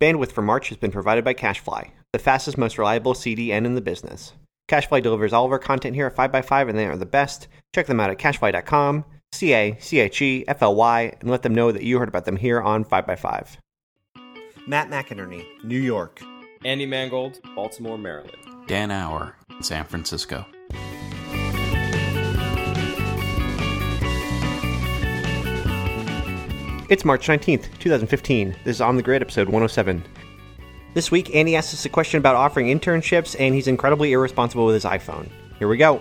Bandwidth for March has been provided by CacheFly, the fastest, most reliable CDN in the business. CacheFly delivers all of our content here at 5x5, and they are the best. Check them out at cachefly.com, C A C H E F L Y, and let them know that you heard about them here on 5x5. Matt McInerney, New York. Andy Mangold, Baltimore, Maryland. Dan Auer, San Francisco. It's March 19th, 2015. This is On the Grid, episode 107. This week, Andy asks us a question about offering internships, and he's incredibly irresponsible with his iPhone. Here we go.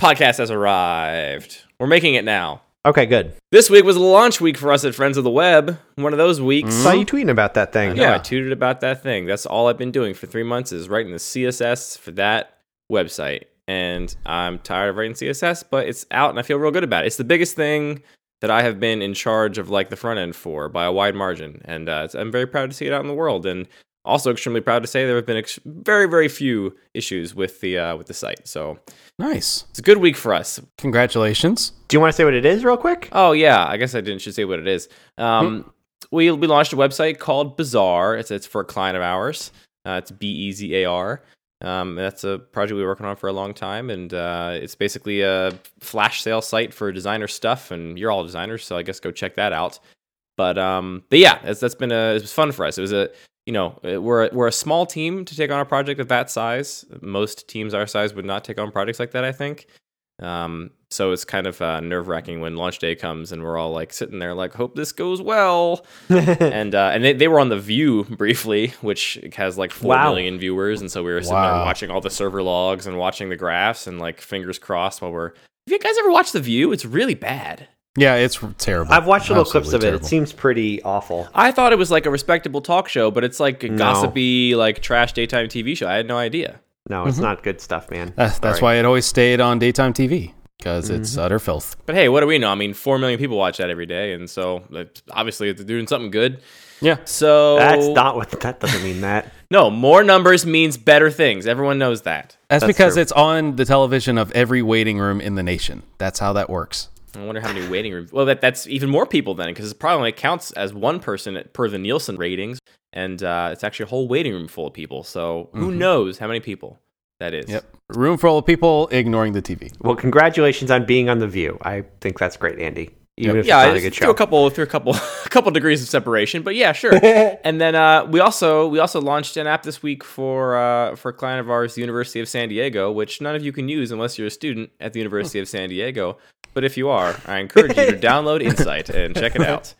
Podcast has arrived. We're making it now. Okay, good. This week was launch week for us at Friends of the Web. One of those weeks. Saw you tweeting about that thing. Yeah, I tweeted about that thing. That's all I've been doing for three months is writing the CSS for that website. And I'm tired of writing CSS, but it's out and I feel real good about it. It's the biggest thing that I have been in charge of like the front end for by a wide margin. And uh, I'm very proud to see it out in the world. And also extremely proud to say there have been ex- very, very few issues with the uh, with the site. So Nice. it's a good week for us. Congratulations. Do you want to say what it is, real quick? Oh yeah, I guess I didn't should say what it is. Um, we we launched a website called Bezar. It's it's for a client of ours. Uh, it's B E Z A R. Um, that's a project we were working on for a long time, and uh, it's basically a flash sale site for designer stuff. And you're all designers, so I guess go check that out. But um, but yeah, that's been a it was fun for us. It was a you know we're we're a small team to take on a project of that size. Most teams our size would not take on projects like that. I think. Um, so it's kind of uh, nerve wracking when launch day comes and we're all like sitting there like, hope this goes well. and uh, and they, they were on the View briefly, which has like four million Wow. viewers, and so we were sitting there watching all the server logs and watching the graphs and like fingers crossed while we're. Have you guys ever watched the View? It's really bad. Yeah, it's terrible. I've watched little clips Absolutely of it. terrible. It seems pretty awful. I thought it was like a respectable talk show, but it's like a No. gossipy, like trash daytime TV show. I had no idea. No, it's mm-hmm. not good stuff, man. That's, that's why it always stayed on daytime TV because it's mm-hmm. utter filth. But hey, what do we know? I mean, four million people watch that every day, and so it's- obviously it's doing something good. Yeah. So That's not what that doesn't mean that. No, more numbers means better things. Everyone knows that. That's, That's because true. it's on the television of every waiting room in the nation. That's how that works. I wonder how many waiting rooms. Well, that, that's even more people then, because it probably only counts as one person per the Nielsen ratings, and uh, it's actually a whole waiting room full of people. So who mm-hmm. knows how many people that is? Yep. Room full of people ignoring the TV. Well, congratulations on being on The View. I think that's great, Andy. Even if yeah, it's not a good through show. a couple through a couple a couple degrees of separation, but yeah, sure. and then uh, we also we also launched an app this week for uh, for a client of ours, the University of San Diego, which none of you can use unless you're a student at the University of San Diego. But if you are, I encourage you to download Insight and check it out.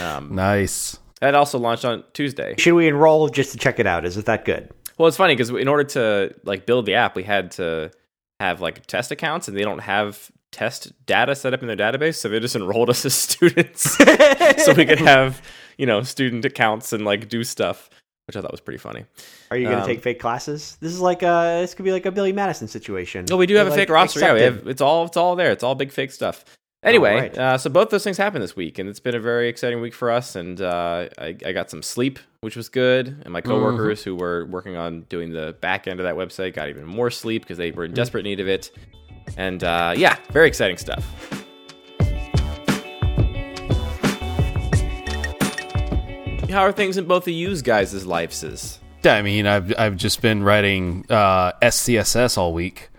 Um, Nice. that also launched on Tuesday. Should we enroll just to check it out? Is it that good? Well, it's funny because in order to like build the app, we had to have like test accounts, and they don't have test data set up in their database, so they just enrolled us as students, so we could have you know student accounts and like do stuff, which I thought was pretty funny. Are you going to Um, take fake classes? This is like a this could be like a Billy Madison situation. No, we do have You're, a fake roster. Yeah, we have, it's all it's all there. It's all big fake stuff. Anyway, Alright. uh, so both those things happened this week, and it's been a very exciting week for us. And uh, I, I got some sleep, which was good. And my coworkers who were working on doing the back end of that website got even more sleep because they were in desperate need of it. And uh, yeah, very exciting stuff. How are things in both of yous guys' lives? Yeah, I mean, I've I've just been writing uh, SCSS all week.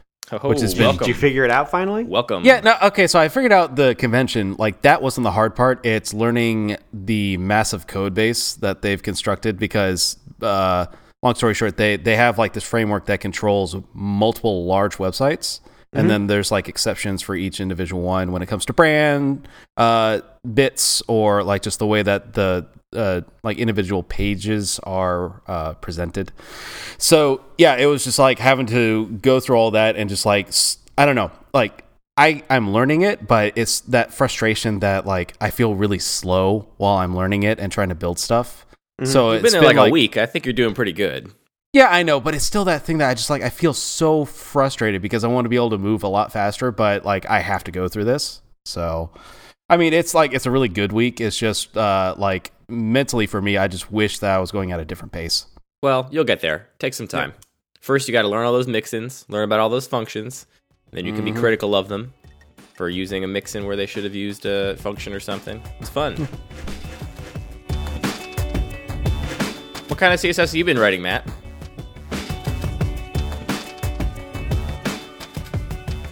Oh, Which has been- welcome. Did you figure it out finally? welcome. Yeah, no, okay, so I figured out the convention. Like that wasn't the hard part. It's learning the massive code base that they've constructed because uh long story short, they they have like this framework that controls multiple large websites. And then there's like exceptions for each individual one when it comes to brand uh, bits or like just the way that the uh, like individual pages are uh, presented. So yeah, it was just like having to go through all that and just like I don't know, like I I'm learning it, but it's that frustration that like I feel really slow while I'm learning it and trying to build stuff. So You've it's been there like, a week. I think you're doing pretty good. Yeah, I know, but it's still that thing that I just like I feel so frustrated because I want to be able to move a lot faster, but like I have to go through this. So I mean, it's like it's a really good week. It's just uh like mentally for me, I just wish that I was going at a different pace. Well, you'll get there. Take some time. First, you got to learn all those mixins, learn about all those functions, then you can be critical of them for using a mixin where they should have used a function or something. It's fun. What kind of CSS have you been writing, Matt?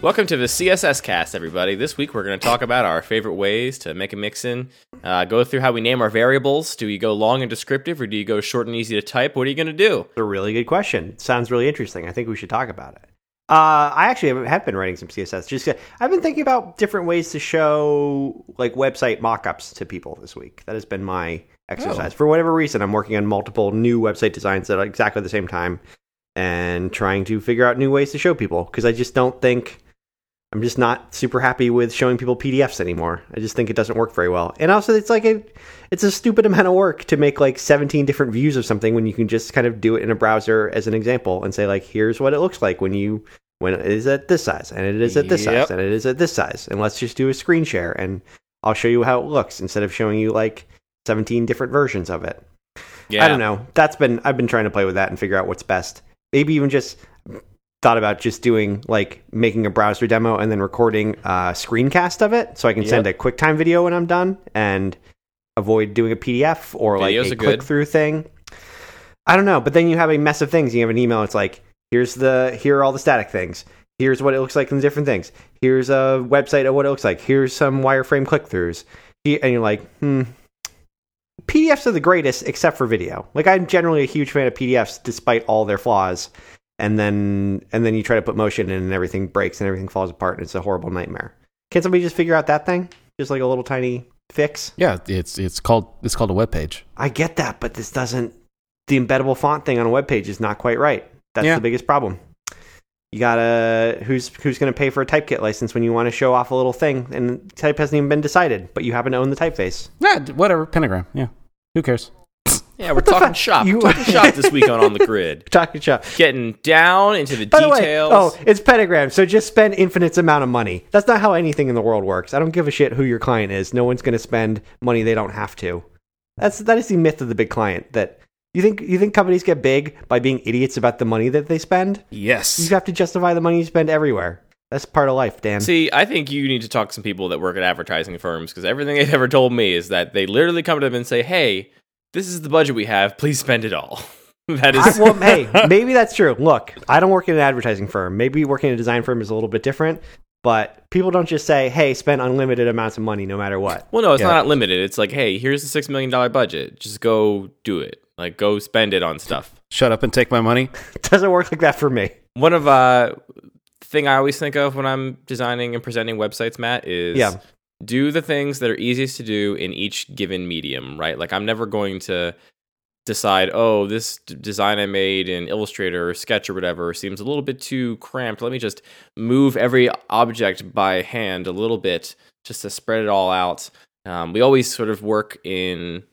Welcome to the CSS cast, everybody. This week we're going to talk about our favorite ways to make a mixin. Uh, go through how we name our variables. Do you go long and descriptive, or do you go short and easy to type? What are you going to do? It's a really good question. Sounds really interesting. I think we should talk about it. Uh, I actually have been writing some CSS. Just I've been thinking about different ways to show like website mockups to people this week. That has been my exercise. Oh. For whatever reason, I'm working on multiple new website designs at exactly the same time and trying to figure out new ways to show people because I just don't think I'm just not super happy with showing people PDFs anymore. I just think it doesn't work very well. And also it's like a it's a stupid amount of work to make like 17 different views of something when you can just kind of do it in a browser as an example and say like here's what it looks like when you when it is at this size and it is at this Yep. size and it is at this size and let's just do a screen share and I'll show you how it looks instead of showing you like 17 different versions of it. Yeah, I don't know. That's been I've been trying to play with that and figure out what's best. Maybe even just thought about just doing like making a browser demo and then recording a screencast of it so I can send a QuickTime video when I'm done and avoid doing a PDF or like Videos a click through thing. I don't know, but then you have a mess of things. You have an email. It's like here's the here are all the static things. Here's what it looks like in the different things. Here's a website of what it looks like. Here's some wireframe click throughs. And you're like, hmm, PDFs are the greatest except for video. Like I'm generally a huge fan of PDFs despite all their flaws. And then and then you try to put motion in and everything breaks and everything falls apart and it's a horrible nightmare. Can somebody just figure out that thing? Just like a little tiny fix? Yeah, it's it's called it's called a web page. I get that, but this doesn't the embeddable font thing on a web page is not quite right. That's Yeah. the biggest problem. You gotta who's who's gonna pay for a typekit license when you want to show off a little thing and type hasn't even been decided, but you happen to own the typeface. Yeah, whatever. Pentagram. Yeah, who cares? Yeah, we're talking fuck? shop. You- We're talking shop this week on on the grid. Talking shop. Getting down into the By the way, details. oh, it's pentagram, so just spend infinite amount of money. That's not how anything in the world works. I don't give a shit who your client is. No one's going to spend money they don't have to. That's that is the myth of the big client. That you think you think companies get big by being idiots about the money that they spend. Yes. You have to justify the money you spend everywhere. That's part of life, Dan. See, I think you need to talk to some people that work at advertising firms because everything they've ever told me is that they literally come to them and say, "Hey, this is the budget we have. Please spend it all." that is I, well, hey, maybe that's true. Look, I don't work in an advertising firm. Maybe working in a design firm is a little bit different. But people don't just say, "Hey, spend unlimited amounts of money no matter what." Well, no, it's Yeah. not unlimited. It's like, hey, here's a six million dollar budget. Just go do it. Like, go spend it on stuff. Shut up and take my money. It doesn't work like that for me. One of uh thing I always think of when I'm designing and presenting websites, Matt, is Yeah. Do the things that are easiest to do in each given medium, right? Like, I'm never going to decide, oh, this d- design I made in Illustrator or Sketch or whatever seems a little bit too cramped. Let me just move every object by hand a little bit just to spread it all out. Um, we always sort of work in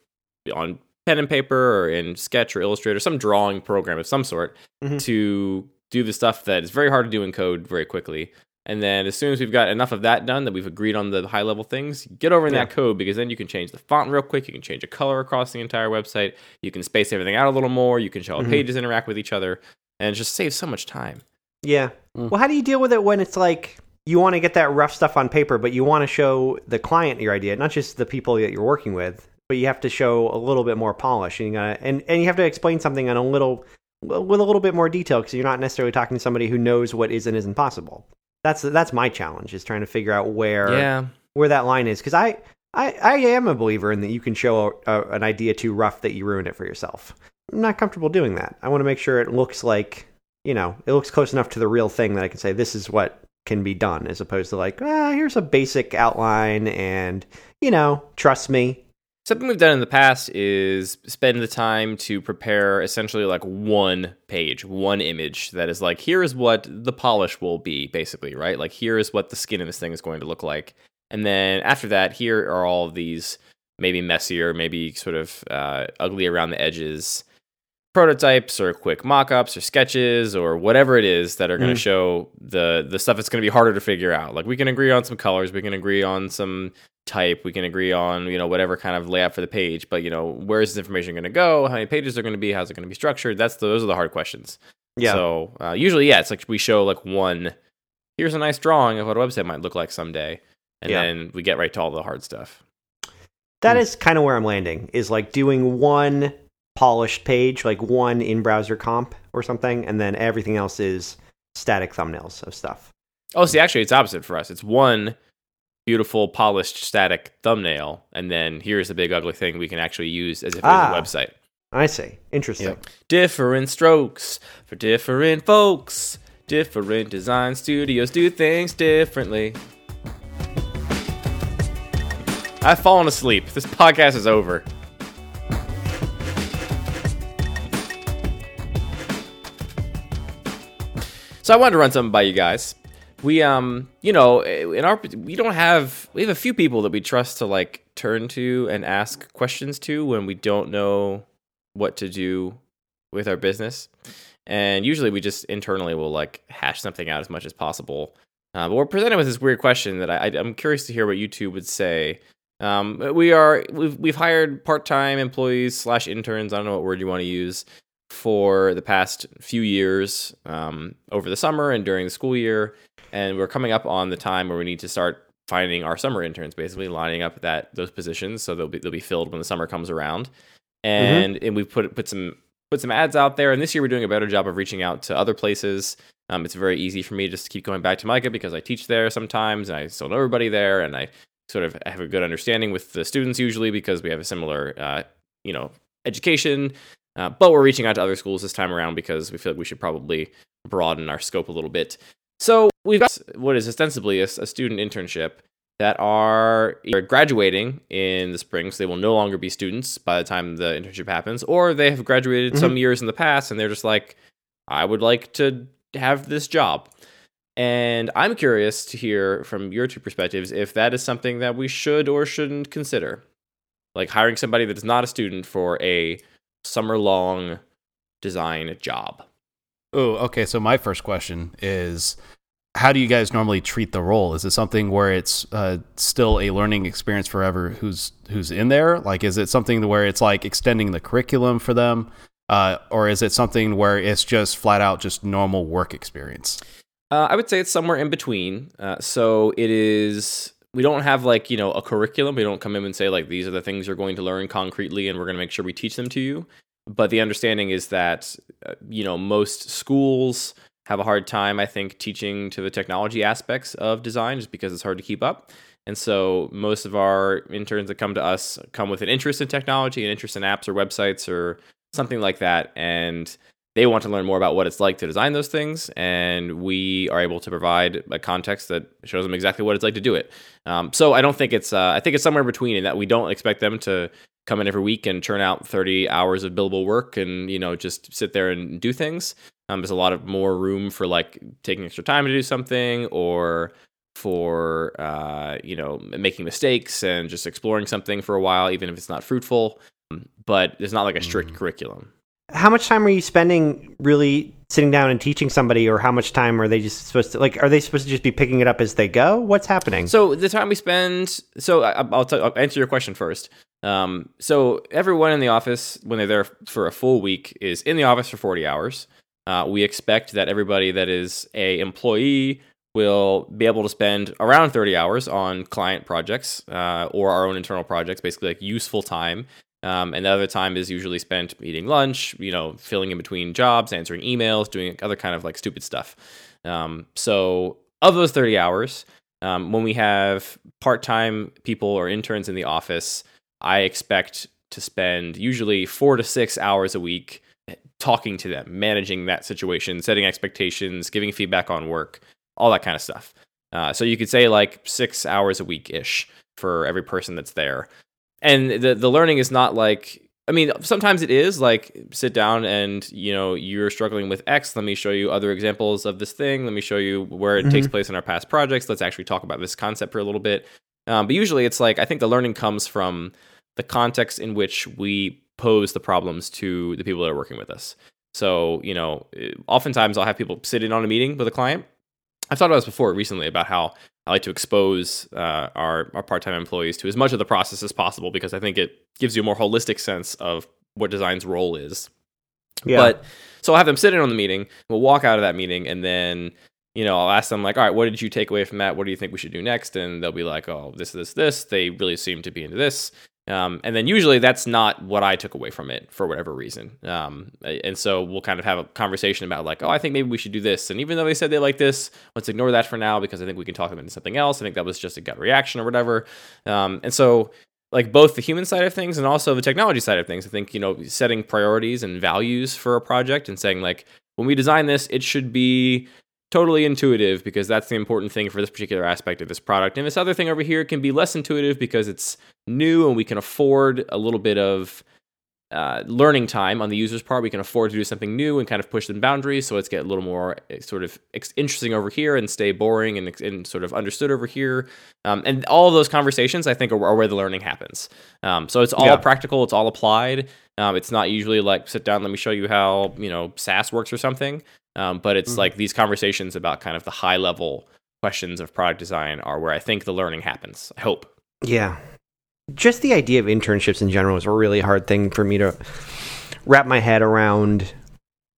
on pen and paper or in Sketch or Illustrator, some drawing program of some sort Mhm. to do the stuff that is very hard to do in code very quickly. And then as soon as we've got enough of that done, that we've agreed on the high level things, get over in that code because then you can change the font real quick. You can change a color across the entire website. You can space everything out a little more. You can show how Mhm. pages interact with each other, and just save so much time. Yeah. Mm. Well, how do you deal with it when it's like you want to get that rough stuff on paper, but you want to show the client your idea, not just the people that you're working with, but you have to show a little bit more polish, and you gotta, and and you have to explain something on a little with a little bit more detail because you're not necessarily talking to somebody who knows what is and isn't possible. That's that's my challenge is trying to figure out where Yeah. where that line is because I, I I am a believer in that you can show a, a, an idea too rough that you ruin it for yourself. I'm not comfortable doing that. I want to make sure it looks like you know it looks close enough to the real thing that I can say this is what can be done, as opposed to like ah here's a basic outline and you know trust me. Something we've done in the past is spend the time to prepare essentially like one page, one image that is like, here is what the polish will be, basically, right? Like, here is what the skin of this thing is going to look like. And then after that, here are all these maybe messier, maybe sort of uh, ugly around the edges prototypes or quick mock-ups or sketches or whatever it is that are going Mm. to show the the stuff that's going to be harder to figure out. Like we can agree on some colors, we can agree on some type, we can agree on, you know, whatever kind of layout for the page, but you know, where is this information going to go? How many pages are going to be? How's it going to be structured? That's the, those are the hard questions. Yeah. So, uh, usually yeah, it's like we show like one here's a nice drawing of what a website might look like someday. And Yeah. then we get right to all the hard stuff. That Hmm. is kind of where I'm landing. Is like doing one polished page, like one in browser comp or something, and then everything else is static thumbnails of stuff. Oh, see, actually, it's opposite for us. It's one beautiful, polished, static thumbnail, and then here's the big ugly thing we can actually use as if it Ah. was a website. I see. Interesting. Yep. Different strokes for different folks. Different design studios do things differently. I've fallen asleep. This podcast is over. So I wanted to run something by you guys. We um, you know, in our we don't have we have a few people that we trust to like turn to and ask questions to when we don't know what to do with our business. And usually we just internally will like hash something out as much as possible. Uh, but we're presented with this weird question that I, I'm curious to hear what you two would say. Um, we are we've we've hired part time employees slash interns. I don't know what word you want to use for the past few years um, over the summer and during the school year, and we're coming up on the time where we need to start finding our summer interns, basically lining up that those positions so they'll be they'll be filled when the summer comes around. And and we've put put some put some ads out there, and this year we're doing a better job of reaching out to other places. Um, it's very easy for me just to keep going back to MICA because I teach there sometimes, and I still know everybody there, and I sort of have a good understanding with the students usually because we have a similar, uh, you know, education. Uh, but we're reaching out to other schools this time around because we feel like we should probably broaden our scope a little bit. So we've got what is ostensibly a, a student internship that are graduating in the spring, so they will no longer be students by the time the internship happens, or they have graduated mm-hmm. some years in the past and they're just like, I would like to have this job. And I'm curious to hear from your two perspectives if that is something that we should or shouldn't consider. Like hiring somebody that is not a student for a summer long design job. Oh, okay. So my first question is, how do you guys normally treat the role? Is it something where it's uh, still a learning experience forever? Who's who's in there? Like, is it something where it's like extending the curriculum for them, uh, or is it something where it's just flat out just normal work experience? Uh, I would say it's somewhere in between. Uh, so it is. We don't have like you know a curriculum. We don't come in and say like these are the things you're going to learn concretely, and we're going to make sure we teach them to you. But the understanding is that uh, you know most schools have a hard time, I think, teaching to the technology aspects of design just because it's hard to keep up. And so most of our interns that come to us come with an interest in technology, an interest in apps or websites or something like that, and they want to learn more about what it's like to design those things, and we are able to provide a context that shows them exactly what it's like to do it. Um, so I don't think it's uh, I think it's somewhere between in that we don't expect them to come in every week and churn out 30 hours of billable work and you know just sit there and do things. Um, there's a lot of more room for like taking extra time to do something or for uh, you know making mistakes and just exploring something for a while, even if it's not fruitful. Um, But there's not like a strict curriculum. How much time are you spending really sitting down and teaching somebody, or how much time are they just supposed to like? Are they supposed to just be picking it up as they go? What's happening? So the time we spend, so I, I'll, t- I'll answer your question first. Um, so everyone in the office when they're there for a full week is in the office for 40 hours. Uh, we expect that everybody that is a employee will be able to spend around 30 hours on client projects uh, or our own internal projects, basically like useful time. Um, and the other time is usually spent eating lunch, you know, filling in between jobs, answering emails, doing other kind of like stupid stuff. Um, so of those 30 hours, um, when we have part-time people or interns in the office, I expect to spend usually four to six hours a week talking to them, managing that situation, setting expectations, giving feedback on work, all that kind of stuff. Uh, so you could say like six hours a week ish for every person that's there. And the the learning is not like I mean sometimes it is like sit down and you know you're struggling with X. Let me show you other examples of this thing. Let me show you where it takes place in our past projects. Let's actually talk about this concept for a little bit. Um, but usually it's like I think the learning comes from the context in which we pose the problems to the people that are working with us. So, you know, eh, oftentimes I'll have people sit in on a meeting with a client. I've thought about this before recently about how I like to expose uh, our, our part time employees to as much of the process as possible because I think it gives you a more holistic sense of what design's role is. yeah. But so I'll have them sit in on the meeting. We'll walk out of that meeting, and then you know I'll ask them like, "All right, what did you take away from that? What do you think we should do next?" And they'll be like, "Oh, this, this, this." They really seem to be into this, Um, and then usually that's not what I took away from it for whatever reason. Um, and so we'll kind of have a conversation about like, oh, I think maybe we should do this. And even though they said they like this, let's ignore that for now because I think we can talk them into something else. I think that was just a gut reaction or whatever. Um, and so like both the human side of things and also the technology side of things. I think, you know, setting priorities and values for a project and saying like, when we design this, it should be totally intuitive because that's the important thing for this particular aspect of this product. And this other thing over here can be less intuitive because it's new and we can afford a little bit of uh, learning time on the user's part. We can afford to do something new and kind of push the boundaries. So let's get a little more eh, sort of interesting over here and stay boring and, and sort of understood over here. Um, and all of those conversations, I think, are, are where the learning happens. Um, so it's all yeah. practical. It's all applied. Um, it's not usually like sit down, let me show you how you know Sass works or something. Um, but it's mm-hmm. like these conversations about kind of the high level questions of product design are where I think the learning happens. I hope. Yeah, just the idea of internships in general is a really hard thing for me to wrap my head around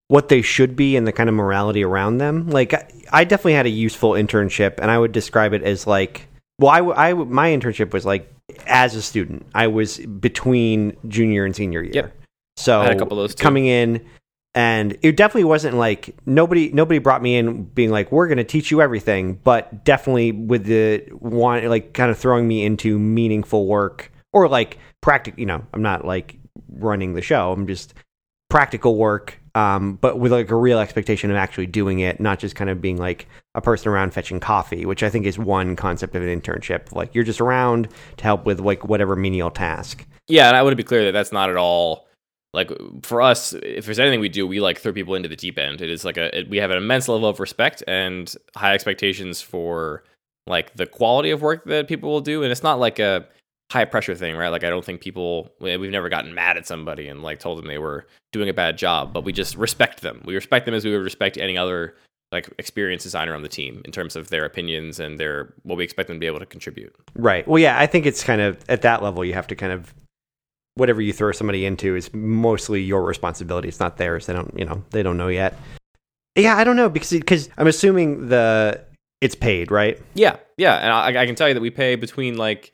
what they should be and the kind of morality around them. Like, I definitely had a useful internship, and I would describe it as like, well, I, I my internship was like as a student. I was between junior and senior year. Yep. So a couple of those too. coming in, and it definitely wasn't like nobody nobody brought me in being like we're going to teach you everything but definitely with the one like kind of throwing me into meaningful work or like practical you know i'm not like running the show. I'm just practical work um, but with like a real expectation of actually doing it not just kind of being like a person around fetching coffee which i think is one concept of an internship. Like you're just around to help with like whatever menial task. Yeah and i want to be clear that that's not at all like for us if there's anything we do we like throw people into the deep end it is like a it, we have an immense level of respect and high expectations for like the quality of work that people will do and it's not like a high pressure thing right like i don't think people we've never gotten mad at somebody and like told them they were doing a bad job but we just respect them we respect them as we would respect any other like experienced designer on the team in terms of their opinions and their what we expect them to be able to contribute. Right. Well, yeah, I think it's kind of at that level you have to kind of whatever you throw somebody into is mostly your responsibility. It's not theirs. They don't, you know, they don't know yet. Yeah, I don't know because because I'm assuming the it's paid, right? Yeah, yeah, and I, I can tell you that we pay between like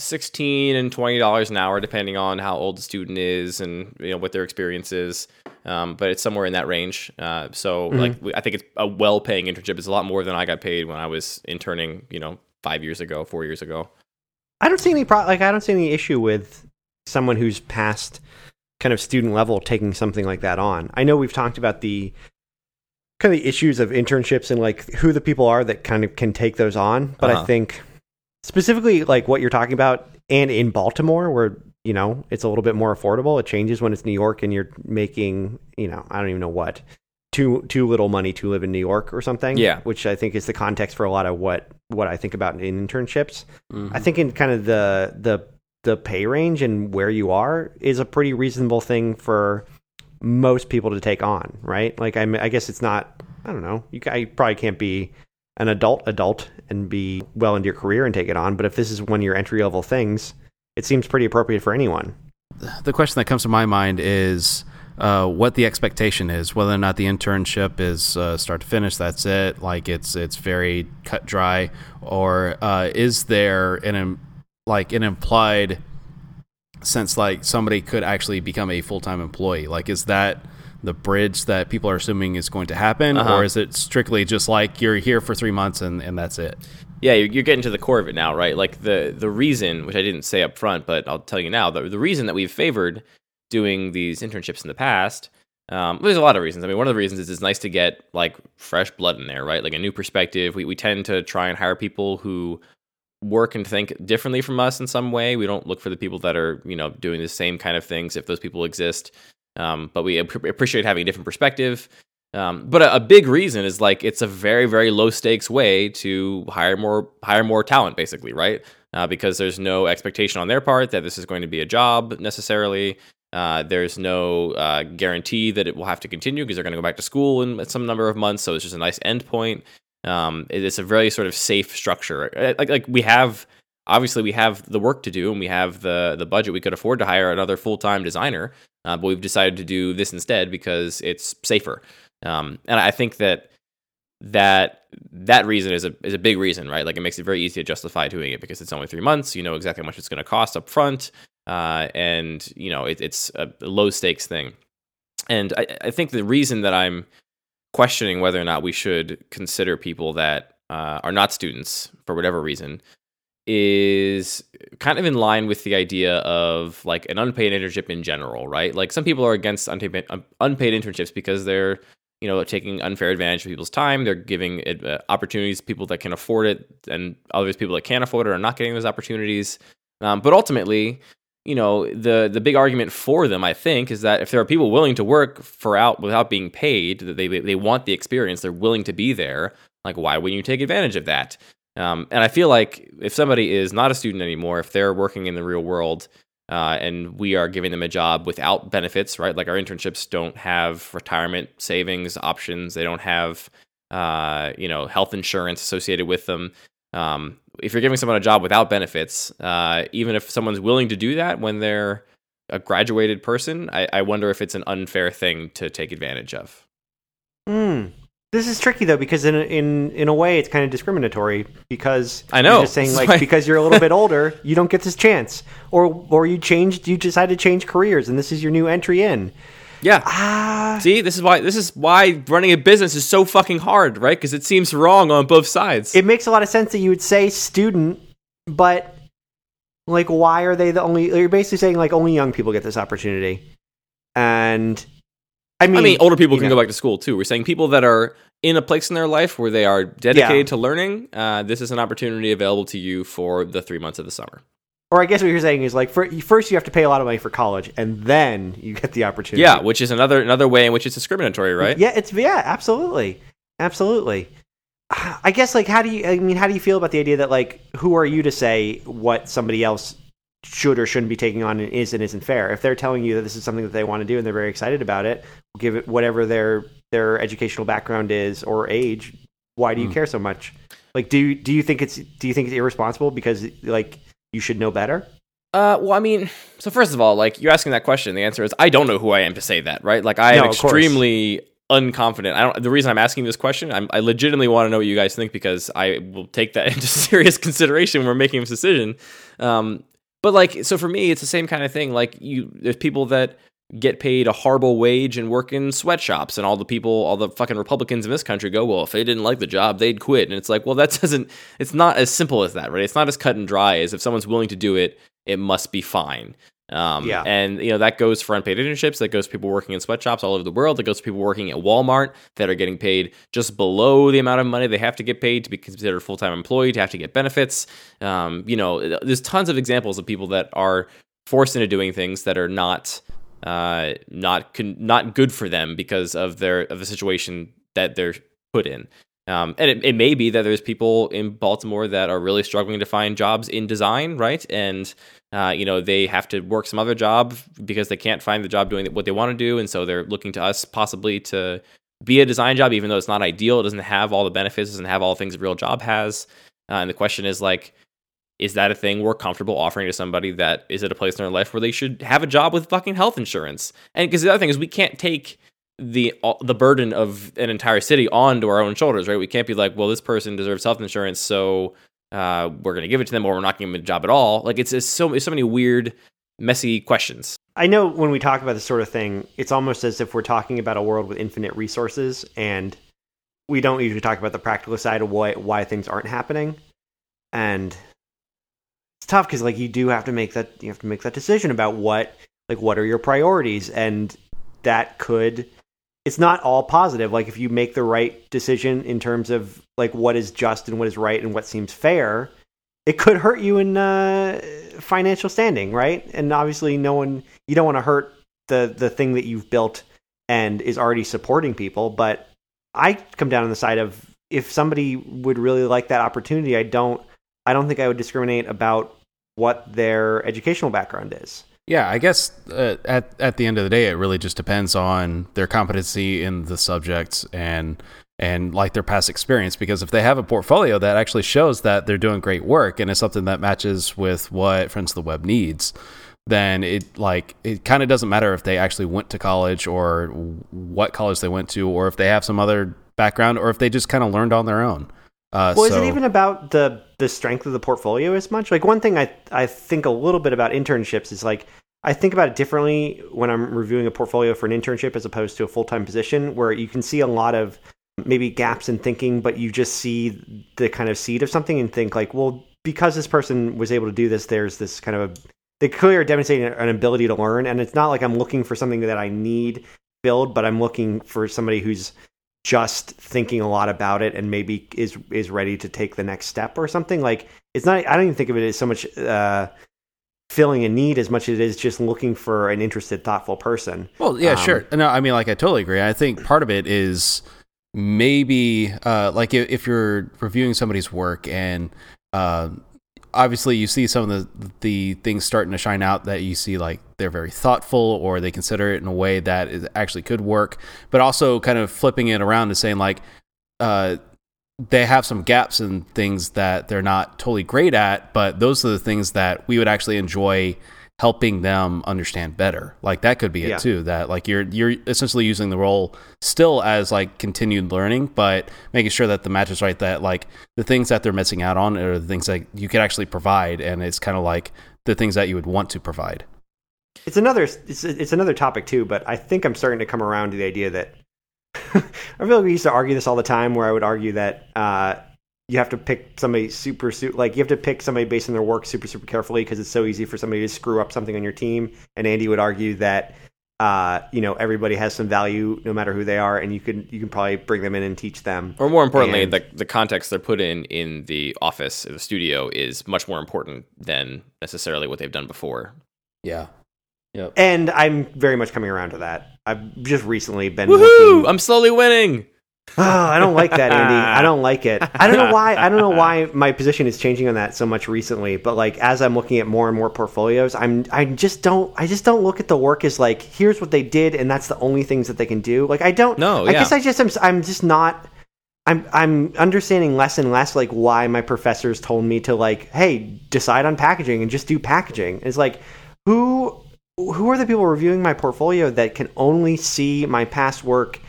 sixteen and twenty dollars an hour, depending on how old the student is and you know what their experience is. Um, but it's somewhere in that range. Uh, so mm-hmm. like I think it's a well-paying internship. It's a lot more than I got paid when I was interning. You know, five years ago, four years ago. I don't see any pro- like I don't see any issue with someone who's past kind of student level taking something like that on. I know we've talked about the kind of the issues of internships and like who the people are that kind of can take those on, but uh-huh. I think specifically like what you're talking about and in Baltimore where you know it's a little bit more affordable. It changes when it's New York and you're making you know I don't even know what too too little money to live in New York or something. Yeah, which I think is the context for a lot of what what I think about in internships. Mm-hmm. I think in kind of the the the pay range and where you are is a pretty reasonable thing for most people to take on, right? Like I, I guess it's not. I don't know. You, I probably can't be an adult adult and be well into your career and take it on. But if this is one of your entry level things, it seems pretty appropriate for anyone. The question that comes to my mind is uh, what the expectation is, whether or not the internship is uh, start to finish. That's it. Like it's it's very cut dry, or uh, is there an like an implied sense like somebody could actually become a full-time employee like is that the bridge that people are assuming is going to happen uh-huh. or is it strictly just like you're here for three months and, and that's it yeah you're, you're getting to the core of it now right like the the reason which i didn't say up front but i'll tell you now the, the reason that we've favored doing these internships in the past um, there's a lot of reasons. I mean, one of the reasons is it's nice to get like fresh blood in there, right? Like a new perspective. We, we tend to try and hire people who work and think differently from us in some way. We don't look for the people that are, you know, doing the same kind of things if those people exist. Um, but we ap- appreciate having a different perspective. Um, but a, a, big reason is like it's a very very low stakes way to hire more hire more talent basically right uh, because there's no expectation on their part that this is going to be a job necessarily uh, there's no uh, guarantee that it will have to continue because they're going to go back to school in some number of months so it's just a nice endpoint um, it's a very sort of safe structure. Uh, like like we have obviously we have the work to do and we have the the budget. We could afford to hire another full time designer, uh, but we've decided to do this instead because it's safer. Um, and I think that that that reason is a is a big reason, right? Like it makes it very easy to justify doing it because it's only three months. You know exactly how much it's going to cost up front. uh, and you know it, it's a low stakes thing. And I, I, think the reason that I'm questioning whether or not we should consider people that uh, are not students for whatever reason is kind of in line with the idea of like an unpaid internship in general, right? Like some people are against unpaid, unpaid internships because they're you know taking unfair advantage of people's time. They're giving uh, opportunities to people that can afford it, and others people that can't afford it are not getting those opportunities. Um, but ultimately, you know the the big argument for them, I think, is that if there are people willing to work for out without being paid, that they they want the experience, they're willing to be there. Like, why wouldn't you take advantage of that? Um, and I feel like if somebody is not a student anymore, if they're working in the real world, uh, and we are giving them a job without benefits, right? Like our internships don't have retirement savings options. They don't have, uh, you know, health insurance associated with them. Um, if you're giving someone a job without benefits, uh, even if someone's willing to do that when they're a graduated person, I, I wonder if it's an unfair thing to take advantage of. Hmm. This is tricky though because in a, in in a way it's kind of discriminatory because I know just saying like because you're a little bit older you don't get this chance or or you changed you decided to change careers and this is your new entry in. Yeah. Ah. See, this is why this is why running a business is so fucking hard, right? Because it seems wrong on both sides. It makes a lot of sense that you would say student, but like, why are they the only? You're basically saying like only young people get this opportunity, and I mean, I mean, older people can know. go back to school too. We're saying people that are in a place in their life where they are dedicated yeah. to learning. Uh, this is an opportunity available to you for the three months of the summer. Or I guess what you're saying is like for, first you have to pay a lot of money for college, and then you get the opportunity. Yeah, which is another another way in which it's discriminatory, right? Yeah, it's yeah, absolutely, absolutely. I guess like how do you? I mean, how do you feel about the idea that like who are you to say what somebody else should or shouldn't be taking on and is and isn't fair. If they're telling you that this is something that they want to do and they're very excited about it, give it whatever their their educational background is or age. Why do you mm. care so much? Like, do do you think it's do you think it's irresponsible because like you should know better? Uh, well, I mean, so first of all, like you're asking that question, the answer is I don't know who I am to say that, right? Like I am extremely unconfident. I don't. The reason I'm asking this question, I'm, i legitimately want to know what you guys think because I will take that into serious consideration when we're making this decision. Um, but like, so for me, it's the same kind of thing. Like, you, there's people that get paid a horrible wage and work in sweatshops, and all the people, all the fucking Republicans in this country go, well, if they didn't like the job, they'd quit. And it's like, well, that doesn't. It's not as simple as that, right? It's not as cut and dry as if someone's willing to do it, it must be fine. Um, yeah. And you know that goes for unpaid internships. That goes people working in sweatshops all over the world. That goes to people working at Walmart that are getting paid just below the amount of money they have to get paid to be considered a full time employee to have to get benefits. Um, you know, there's tons of examples of people that are forced into doing things that are not uh, not con- not good for them because of their of the situation that they're put in. Um, and it, it, may be that there's people in Baltimore that are really struggling to find jobs in design, right? And uh, you know they have to work some other job because they can't find the job doing what they want to do, and so they're looking to us possibly to be a design job, even though it's not ideal. It doesn't have all the benefits, it doesn't have all the things a real job has. Uh, and the question is like, is that a thing we're comfortable offering to somebody that is at a place in their life where they should have a job with fucking health insurance? And because the other thing is, we can't take the the burden of an entire city onto our own shoulders, right? We can't be like, well, this person deserves health insurance, so uh, we're going to give it to them, or we're not giving them a job at all. Like it's, it's so it's so many weird, messy questions. I know when we talk about this sort of thing, it's almost as if we're talking about a world with infinite resources, and we don't usually talk about the practical side of why why things aren't happening. And tough because like you do have to make that you have to make that decision about what like what are your priorities, and that could it's not all positive. Like if you make the right decision in terms of like what is just and what is right and what seems fair, it could hurt you in uh, financial standing, right? And obviously, no one you don't want to hurt the the thing that you've built and is already supporting people. But I come down on the side of if somebody would really like that opportunity, I don't I don't think I would discriminate about what their educational background is. Yeah, I guess uh, at at the end of the day, it really just depends on their competency in the subjects and and like their past experience. Because if they have a portfolio that actually shows that they're doing great work and it's something that matches with what Friends of the Web needs, then it like it kind of doesn't matter if they actually went to college or what college they went to, or if they have some other background, or if they just kind of learned on their own. Uh, Well, is it even about the the strength of the portfolio as much? Like one thing I I think a little bit about internships is like I think about it differently when I'm reviewing a portfolio for an internship as opposed to a full time position, where you can see a lot of maybe gaps in thinking, but you just see the kind of seed of something and think like, well, because this person was able to do this, there's this kind of a they clearly are demonstrating an ability to learn, and it's not like I'm looking for something that I need filled, but I'm looking for somebody who's just thinking a lot about it and maybe is is ready to take the next step or something like it's not i don't even think of it as so much uh filling a need as much as it is just looking for an interested thoughtful person Well, yeah, Um, sure. No, I mean, like, I totally agree. I think part of it is maybe, uh, like, if, if you're reviewing somebody's work and, uh, obviously you see some of the the things starting to shine out that you see like they're very thoughtful or they consider it in a way that it actually could work. But also kind of flipping it around and saying like uh they have some gaps in things that they're not totally great at but those are the things that we would actually enjoy helping them understand better like that could be it Yeah. too that like you're you're essentially using the role still as like continued learning but making sure that the match is right that like the things that they're missing out on are the things that you could actually provide and it's kind of like the things that you would want to provide it's another it's, it's another topic too but i think i'm starting to come around to the idea that i feel like we used to argue this all the time where i would argue that uh you have to pick somebody super su- like you have to pick somebody based on their work super super carefully because it's so easy for somebody to screw up something on your team and andy would argue that uh, you know everybody has some value no matter who they are and you can you can probably bring them in and teach them Or more importantly, And- the the context they're put in in the office, the studio, is much more important than necessarily what they've done before. yeah yep and i'm very much coming around to that i've just recently been Woohoo! looking I'm slowly winning. Oh, I don't like that, Andy. I don't like it. I don't know why. I don't know why my position is changing on that so much recently. But like, as I'm looking at more and more portfolios, I'm I just don't I just don't look at the work as like here's what they did and that's the only things that they can do. Like I don't. No, Yeah. I guess I just I'm I'm just not. I'm I'm understanding less and less like why my professors told me to like, hey, decide on packaging and just do packaging. It's like who who are the people reviewing my portfolio that can only see my past work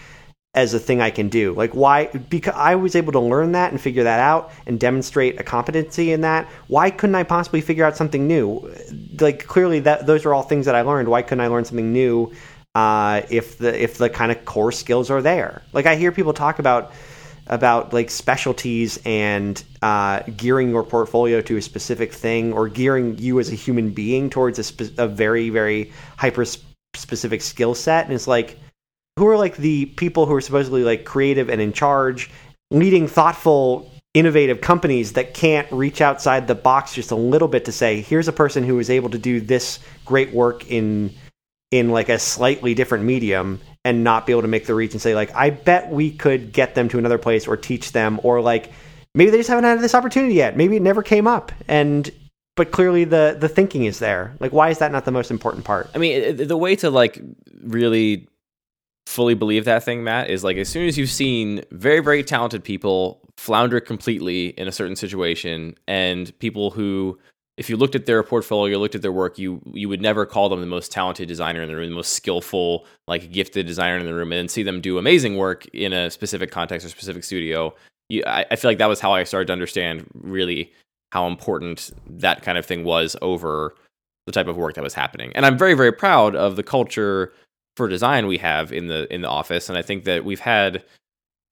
as a thing I can do. Like why because I was able to learn that and figure that out and demonstrate a competency in that. Why couldn't I possibly figure out something new? Like clearly that those are all things that I learned. Why couldn't I learn something new uh, if the if the kind of core skills are there? Like I hear people talk about about like specialties and uh, gearing your portfolio to a specific thing or gearing you as a human being towards a, spe- a very very hyper specific skill set and it's like who are like the people who are supposedly like creative and in charge leading thoughtful innovative companies that can't reach outside the box just a little bit to say here's a person who is able to do this great work in in like a slightly different medium and not be able to make the reach and say like I bet we could get them to another place or teach them or like maybe they just haven't had this opportunity yet. Maybe it never came up and but clearly the the thinking is there. Like why is that not the most important part? I mean, the way to like really fully believe that thing, Matt, is like as soon as you've seen very, very talented people flounder completely in a certain situation, and people who, if you looked at their portfolio, you looked at their work, you you would never call them the most talented designer in the room, the most skillful, like gifted designer in the room, and see them do amazing work in a specific context or specific studio. You, I, I feel like that was how I started to understand really how important that kind of thing was over the type of work that was happening. And I'm very, very proud of the culture for design we have in the in the office. And I think that we've had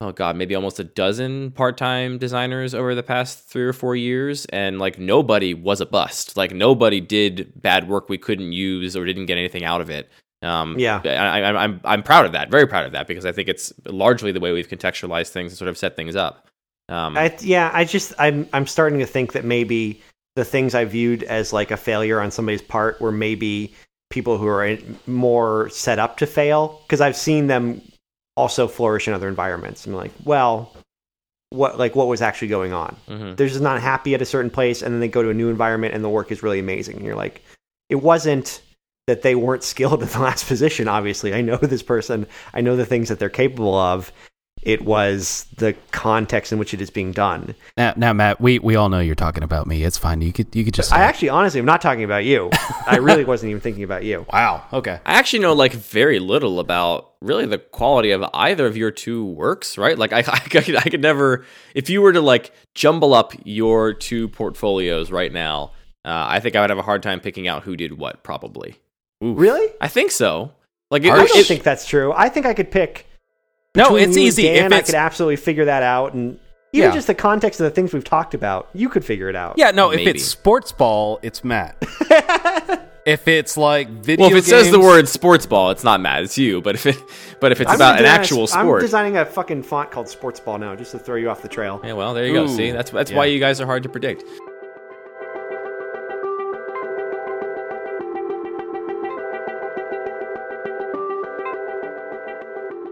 oh god, maybe almost a dozen part-time designers over the past three or four years, and like nobody was a bust. Like nobody did bad work we couldn't use or didn't get anything out of it. Um, Yeah. I, I, I'm I'm proud of that, very proud of that, because I think it's largely the way we've contextualized things and sort of set things up. Um, I, yeah, I just I'm I'm starting to think that maybe the things I viewed as like a failure on somebody's part were maybe people who are more set up to fail because I've seen them also flourish in other environments. I'm like, well, what like what was actually going on? mhm. They're just not happy at a certain place, and then they go to a new environment, and the work is really amazing. And you're like, it wasn't that they weren't skilled at the last position. Obviously, I know this person. I know the things that they're capable of. It was the context in which it is being done. Now, now, Matt, we, we all know you're talking about me. It's fine. You could you could just. I actually, honestly, I'm not talking about you. I really wasn't even thinking about you. wow. Okay. I actually know like very little about really the quality of either of your two works, right? Like I, I, could, I could never, if you were to like jumble up your two portfolios right now, uh, I think I would have a hard time picking out who did what. Probably, Really? I think so. Like it, I don't it- think that's true. I think I could pick. No, between it's you and easy. Dan, if I could absolutely figure that out, and even Yeah. just the context of the things we've talked about, you could figure it out. yeah, no, if it's sports ball, it's Matt. if it's like video, well, if it says the word sports ball, it's not Matt, it's you. But if it, but if it's I'm about an designing a- actual I'm sport, designing a fucking font called Sports Ball now, just to throw you off the trail. yeah, well, there you go. See, that's that's yeah. why you guys are hard to predict.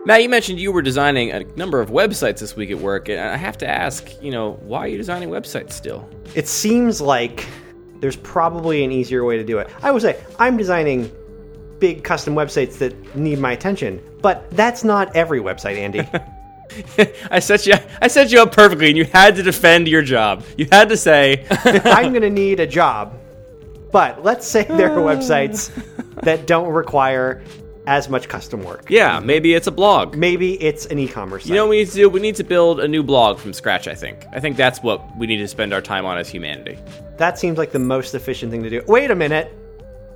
Matt, you mentioned you were designing a number of websites this week at work, and I have to ask, you know, why are you designing websites still? It seems like there's probably an easier way to do it. I would say, I'm designing big custom websites that need my attention, but that's not every website, Andy. I set you, I set you up perfectly, and you had to defend your job. You had to say, I'm going to need a job. But let's say there are websites that don't require as much custom work. yeah, maybe it's a blog. Maybe it's an e-commerce site. You know what we need to do? We need to build a new blog from scratch, I think. I think that's what we need to spend our time on as humanity. that seems like the most efficient thing to do. Wait a minute.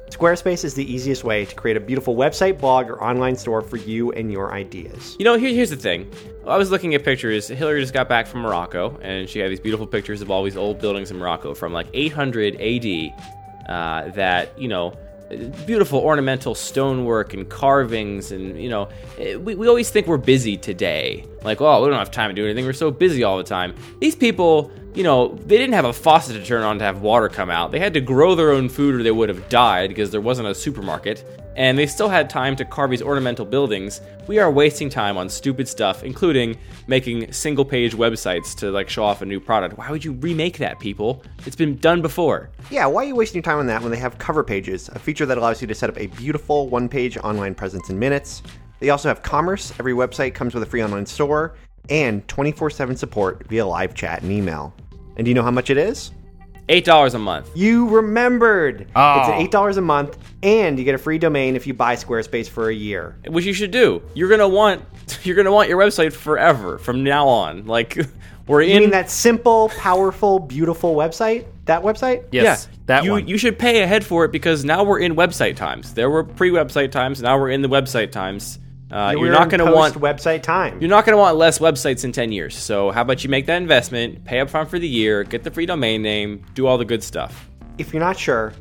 Squarespace is the easiest way to create a beautiful website, blog, or online store for you and your ideas. You know, here, here's the thing. I was looking at pictures. Hillary just got back from Morocco, and she had these beautiful pictures of all these old buildings in Morocco from like 800 AD uh, that, you know, beautiful ornamental stonework and carvings. And, you know, eh, we, we always think we're busy today. Like, oh, we don't have time to do anything. We're so busy all the time. These people, you know, they didn't have a faucet to turn on to have water come out. They had to grow their own food or they would have died because there wasn't a supermarket. And they still had time to carve these ornamental buildings. We are wasting time on stupid stuff, including making single page websites to like show off a new product. Why would you remake that, people? It's been done before. Yeah, why are you wasting your time on that when they have cover pages, a feature that allows you to set up a beautiful one page online presence in minutes? They also have commerce. Every website comes with a free online store and 24 7 support via live chat and email. And do you know how much it is? $8 a month. You remembered! Oh. It's at $8 a month, and you get a free domain if you buy Squarespace for a year. Which you should do. You're gonna want you're gonna want your website forever from now on. Like we're You in mean that simple, powerful, beautiful website? That website? Yes, yeah, that you one. you should pay ahead for it because now we're in website times. There were pre-website times. Now we're in the website times. Uh, you're not going to want post-website time. you're not going to want less websites in 10 years. So how about you make that investment, pay up front for the year, get the free domain name, do all the good stuff. If you're not sure,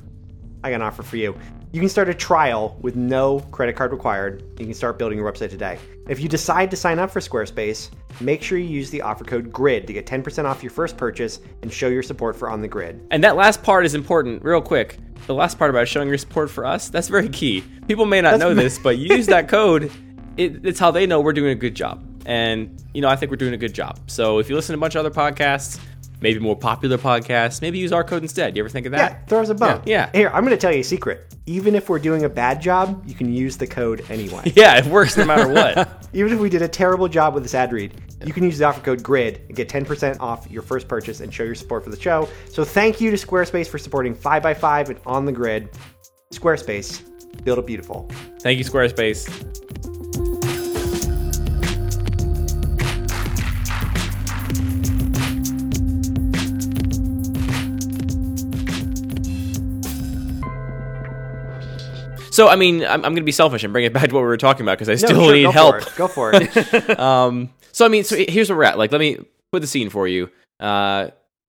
I got an offer for you. You can start a trial with no credit card required. You can start building your website today. If you decide to sign up for Squarespace, make sure you use the offer code GRID to get 10% off your first purchase and show your support for On the Grid. And that last part is important, real quick. The last part about showing your support for us, that's very key. People may not know this, but you use that code, it, it's how they know we're doing a good job. And, you know, I think we're doing a good job. So if you listen to a bunch of other podcasts, maybe more popular podcasts, maybe use our code instead. You ever think of Yeah, that? throw us a bone. Yeah. Here, I'm going to tell you a secret. Even if we're doing a bad job, you can use the code anyway. Yeah, it works no matter what. Even if we did a terrible job with this ad read, you can use the offer code GRID and get 10% off your first purchase and show your support for the show. So thank you to Squarespace for supporting 5x5 and On the Grid. Squarespace, build it beautiful. Thank you, Squarespace. So, I mean, I'm, I'm going to be selfish and bring it back to what we were talking about because I No, still sure, need go help. For. Go for it. um, so I mean, so here's where we're at. Like, let me put the scene for you. Uh,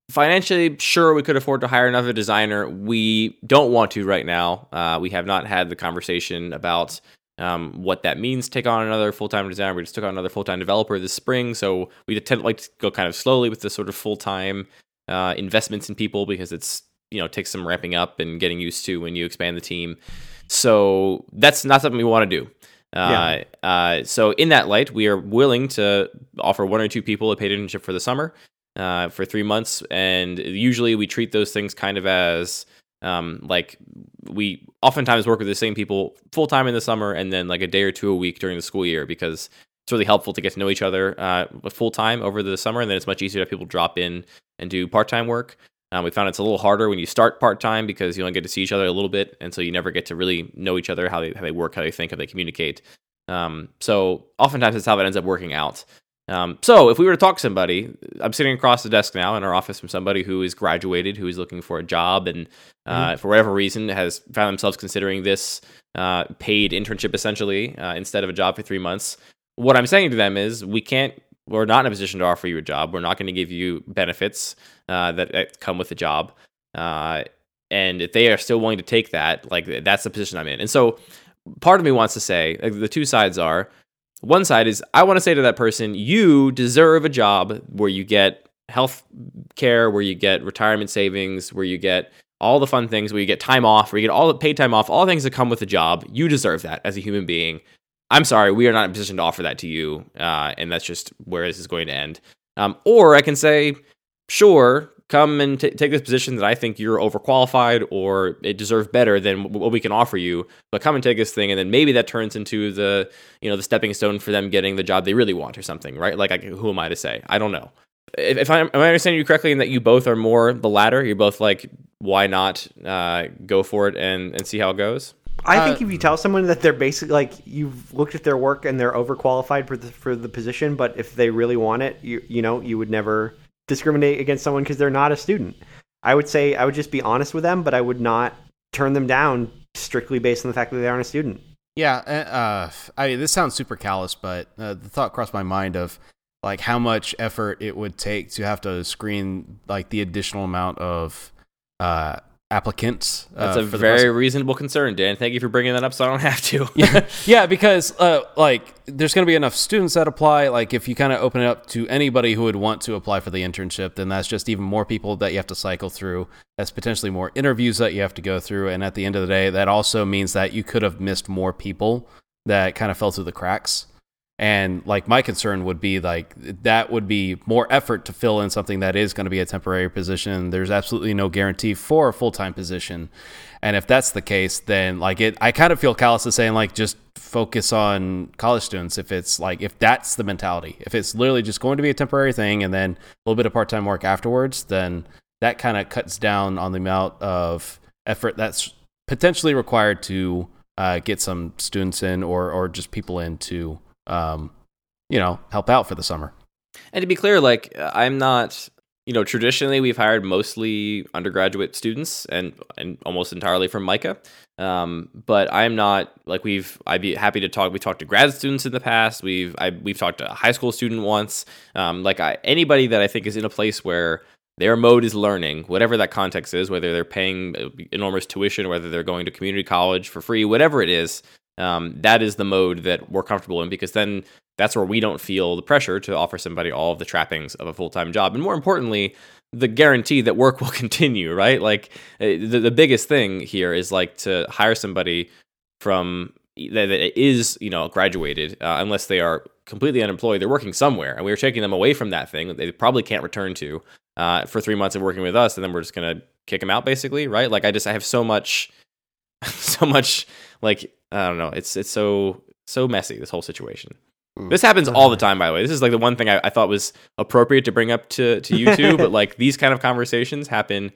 financially, sure, we could afford to hire another designer. We don't want to right now. Uh, we have not had the conversation about um, what that means. to Take on another full time designer. We just took on another full time developer this spring, so we tend to like to go kind of slowly with the sort of full time uh, investments in people because it's you know takes some ramping up and getting used to when you expand the team. So that's not something we want to do. Uh, uh, so in that light, we are willing to offer one or two people a paid internship for the summer, uh, for three months, and usually we treat those things kind of as um, like we oftentimes work with the same people full time in the summer, and then like a day or two a week during the school year because it's really helpful to get to know each other uh, full time over the summer, and then it's much easier to have people drop in and do part time work. Um, we found it's a little harder when you start part time because you only get to see each other a little bit, and so you never get to really know each other, how they how they work, how they think, how they communicate. Um, so oftentimes that's how it ends up working out. Um, so if we were to talk to somebody, I'm sitting across the desk now in our office from somebody who is graduated, who is looking for a job, and uh, for whatever reason has found themselves considering this uh, paid internship essentially uh, instead of a job for three months. What I'm saying to them is, we can't. We're not in a position to offer you a job. We're not going to give you benefits uh, that, that come with the job. Uh, and if they are still willing to take that, like that's the position I'm in. And so, part of me wants to say like, the two sides are one side is I want to say to that person, you deserve a job where you get health care, where you get retirement savings, where you get all the fun things, where you get time off, where you get all the paid time off, all the things that come with a job. You deserve that as a human being. I'm sorry, we are not in a position to offer that to you, uh, and that's just where this is going to end. Um, or I can say, sure, come and t- take this position that I think you're overqualified or it deserves better than w- what we can offer you. But come and take this thing, and then maybe that turns into the you know the stepping stone for them getting the job they really want or something, right? Like, I, who am I to say? I don't know. If, if I am I understanding you correctly in that you both are more the latter, you're both like, why not uh, go for it and and see how it goes? I think if you tell someone that they're basically like you've looked at their work and they're overqualified for the for the position, but if they really want it, you you know you would never discriminate against someone because they're not a student. I would say I would just be honest with them, but I would not turn them down strictly based on the fact that they aren't a student. Yeah, uh, I mean this sounds super callous, but uh, the thought crossed my mind of like how much effort it would take to have to screen like the additional amount of uh, applicants. That's uh, a very reasonable concern, Dan. Thank you for bringing that up, so I don't have to. yeah, yeah, because uh, like there's going to be enough students that apply. Like if you kind of open it up to anybody who would want to apply for the internship, then that's just even more people that you have to cycle through. That's potentially more interviews that you have to go through, and at the end of the day, that also means that you could have missed more people that kind of fell through the cracks. And like my concern would be like that would be more effort to fill in something that is going to be a temporary position. There's absolutely no guarantee for a full time position. And if that's the case, then like it, I kind of feel callous to saying like just focus on college students. If it's like if that's the mentality, if it's literally just going to be a temporary thing and then a little bit of part time work afterwards, then that kind of cuts down on the amount of effort that's potentially required to uh, get some students in or or just people in to um, you know help out for the summer. And to be clear, like I'm not, you know, traditionally we've hired mostly undergraduate students and and almost entirely from MICA. Um, but I'm not like we've. I'd be happy to talk. We talked to grad students in the past. We've I, we've talked to a high school student once. Um, like I, anybody that I think is in a place where their mode is learning, whatever that context is, whether they're paying enormous tuition, whether they're going to community college for free, whatever it is, um, that is the mode that we're comfortable in because then that's where we don't feel the pressure to offer somebody all of the trappings of a full time job. And more importantly, the guarantee that work will continue, right? Like uh, the, the biggest thing here is like to hire somebody from that is, you know, graduated, uh, unless they are completely unemployed, they're working somewhere. And we are taking them away from that thing that they probably can't return to uh, for three months of working with us. And then we're just to kick them out basically, right? Like I just, I have so much, so much like I don't know. It's it's so so messy this whole situation. This happens all the time, by the way. This is like the one thing I, I thought was appropriate to bring up to to you two, but like these kind of conversations happen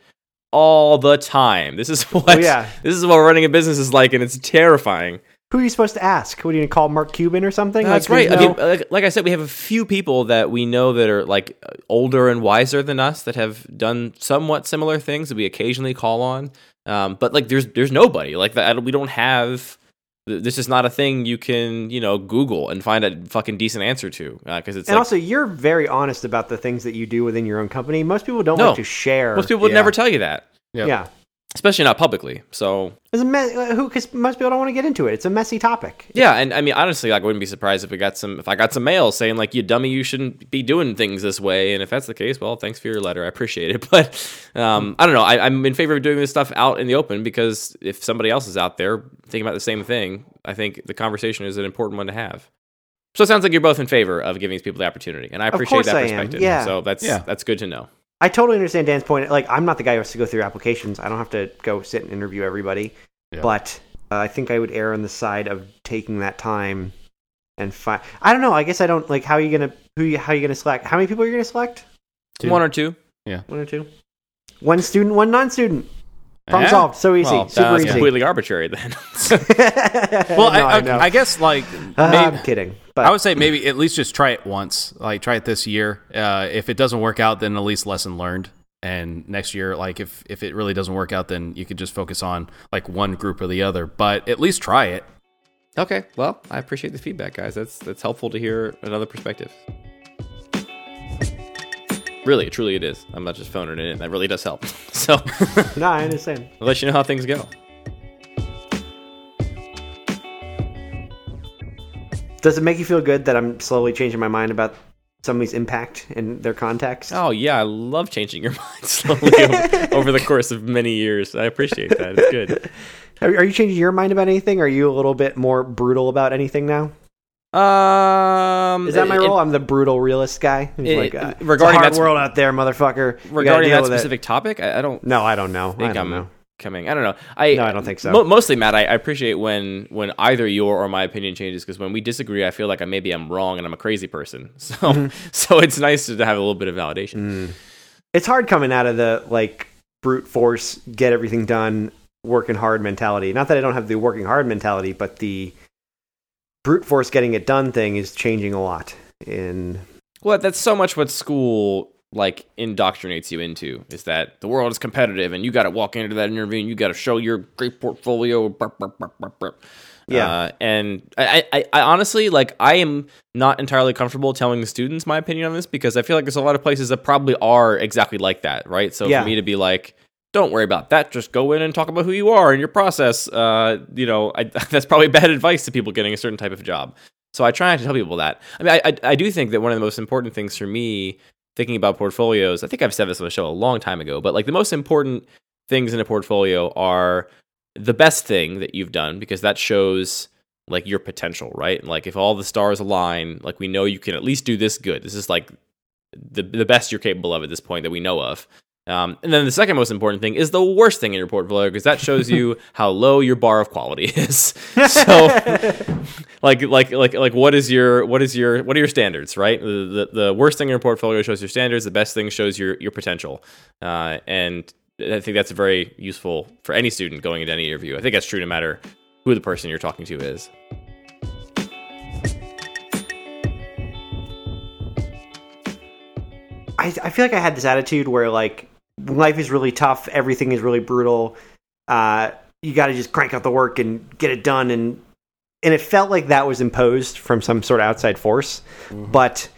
all the time. This is what yeah. this is what running a business is like, and it's terrifying. Who are you supposed to ask? What are you to call Mark Cuban or something? That's Like, right. I mean, like, like I said, we have a few people that we know that are like older and wiser than us that have done somewhat similar things that we occasionally call on. Um, but like, there's there's nobody like that. We don't have. This is not a thing you can you know Google and find a fucking decent answer to uh, because it's and like, also, you're very honest about the things that you do within your own company. Most people don't No. like to share. most people would Yeah. never tell you that, Yep. yeah, especially not publicly. So it's a me- uh, who because most people don't want to get into it. It's a messy topic. Yeah, and I mean honestly, like I wouldn't be surprised if we got some if I got some mail saying like you dummy, you shouldn't be doing things this way. And if that's the case, well, thanks for your letter, I appreciate it. But um, I don't know, I, I'm in favor of doing this stuff out in the open because if somebody else is out there thinking about the same thing, I think the conversation is an important one to have. So it sounds like you're both in favor of giving these people the opportunity, and I appreciate course that I am, perspective. yeah. So that's Yeah. that's good to know. I totally understand Dan's point. Like, I'm not the guy who has to go through applications. I don't have to go sit and interview everybody. Yeah. But uh, I think I would err on the side of taking that time and five. I don't know. I guess I don't like how are you gonna who you, how are you gonna select? How many people are you gonna select? Two. One or two. Yeah. One or two? One student, one non-student. Problem Yeah. solved. So easy. Well, Super that's easy. completely arbitrary then. Well, No, I, I, know. I guess like Uh, maybe, I'm kidding. But I would say maybe at least just try it once. Like try it this year. Uh, if it doesn't work out, then at least lesson learned. And next year, like if if it really doesn't work out, then you could just focus on like one group or the other. But at least try it. okay. Well, I appreciate the feedback, guys. That's that's helpful to hear another perspective. Really, truly, it is. I'm not just phoning it in. That really does help. So, no, I understand. I'll let you know how things go. Does it make you feel good that I'm slowly changing my mind about somebody's impact and their context? Oh yeah, I love changing your mind slowly over, over the course of many years. I appreciate that. It's good. Are, are you changing your mind about anything? Are you a little bit more brutal about anything now? Um, Is that my it- role? I'm the brutal realist guy. Who's it- like, uh, regarding it's a hard that world out there, motherfucker. Regarding that specific topic? I, I don't No, I don't know. I think don't I'm know. Coming. I don't know. I No, I don't think so. mo- mostly, Matt, I, I appreciate when when either your or my opinion changes because when we disagree, I feel like I maybe I'm wrong and I'm a crazy person. So Mm-hmm. so it's nice to have a little bit of validation. It's hard coming out of the like brute force, get everything done, working hard mentality. Not that I don't have the working hard mentality, but the brute force getting it done thing is changing a lot. In Well, that's so much what school like indoctrinates you into is that the world is competitive and you got to walk into that interview and you got to show your great portfolio. burp, burp, burp. Yeah. Uh, and I, I, I honestly like I am not entirely comfortable telling the students my opinion on this because I feel like there's a lot of places that probably are exactly like that, right? So Yeah. for me to be like, don't worry about that. Just go in and talk about who you are and your process. Uh, you know, I, that's probably bad advice to people getting a certain type of job. So I try not to tell people that. I mean, I, I, I do think that one of the most important things for me thinking about portfolios, I think I've said this on the show a long time ago, but like the most important things in a portfolio are the best thing that you've done because that shows like your potential, right? And, Like if all the stars align, like we know you can at least do this good. This is like the the best you're capable of at this point that we know of. Um, and then the second most important thing is the worst thing in your portfolio because that shows you how low your bar of quality is. so, like, like, like, like, what is your, what is your, what are your standards, right? The, the, the worst thing in your portfolio shows your standards. The best thing shows your, your potential. Uh, and I think that's very useful for any student going into any interview. I think that's true no matter who the person you're talking to is. I, I feel like I had this attitude where like life is really tough, everything is really brutal. Uh, you got to just crank out the work and get it done, and and it felt like that was imposed from some sort of outside force. But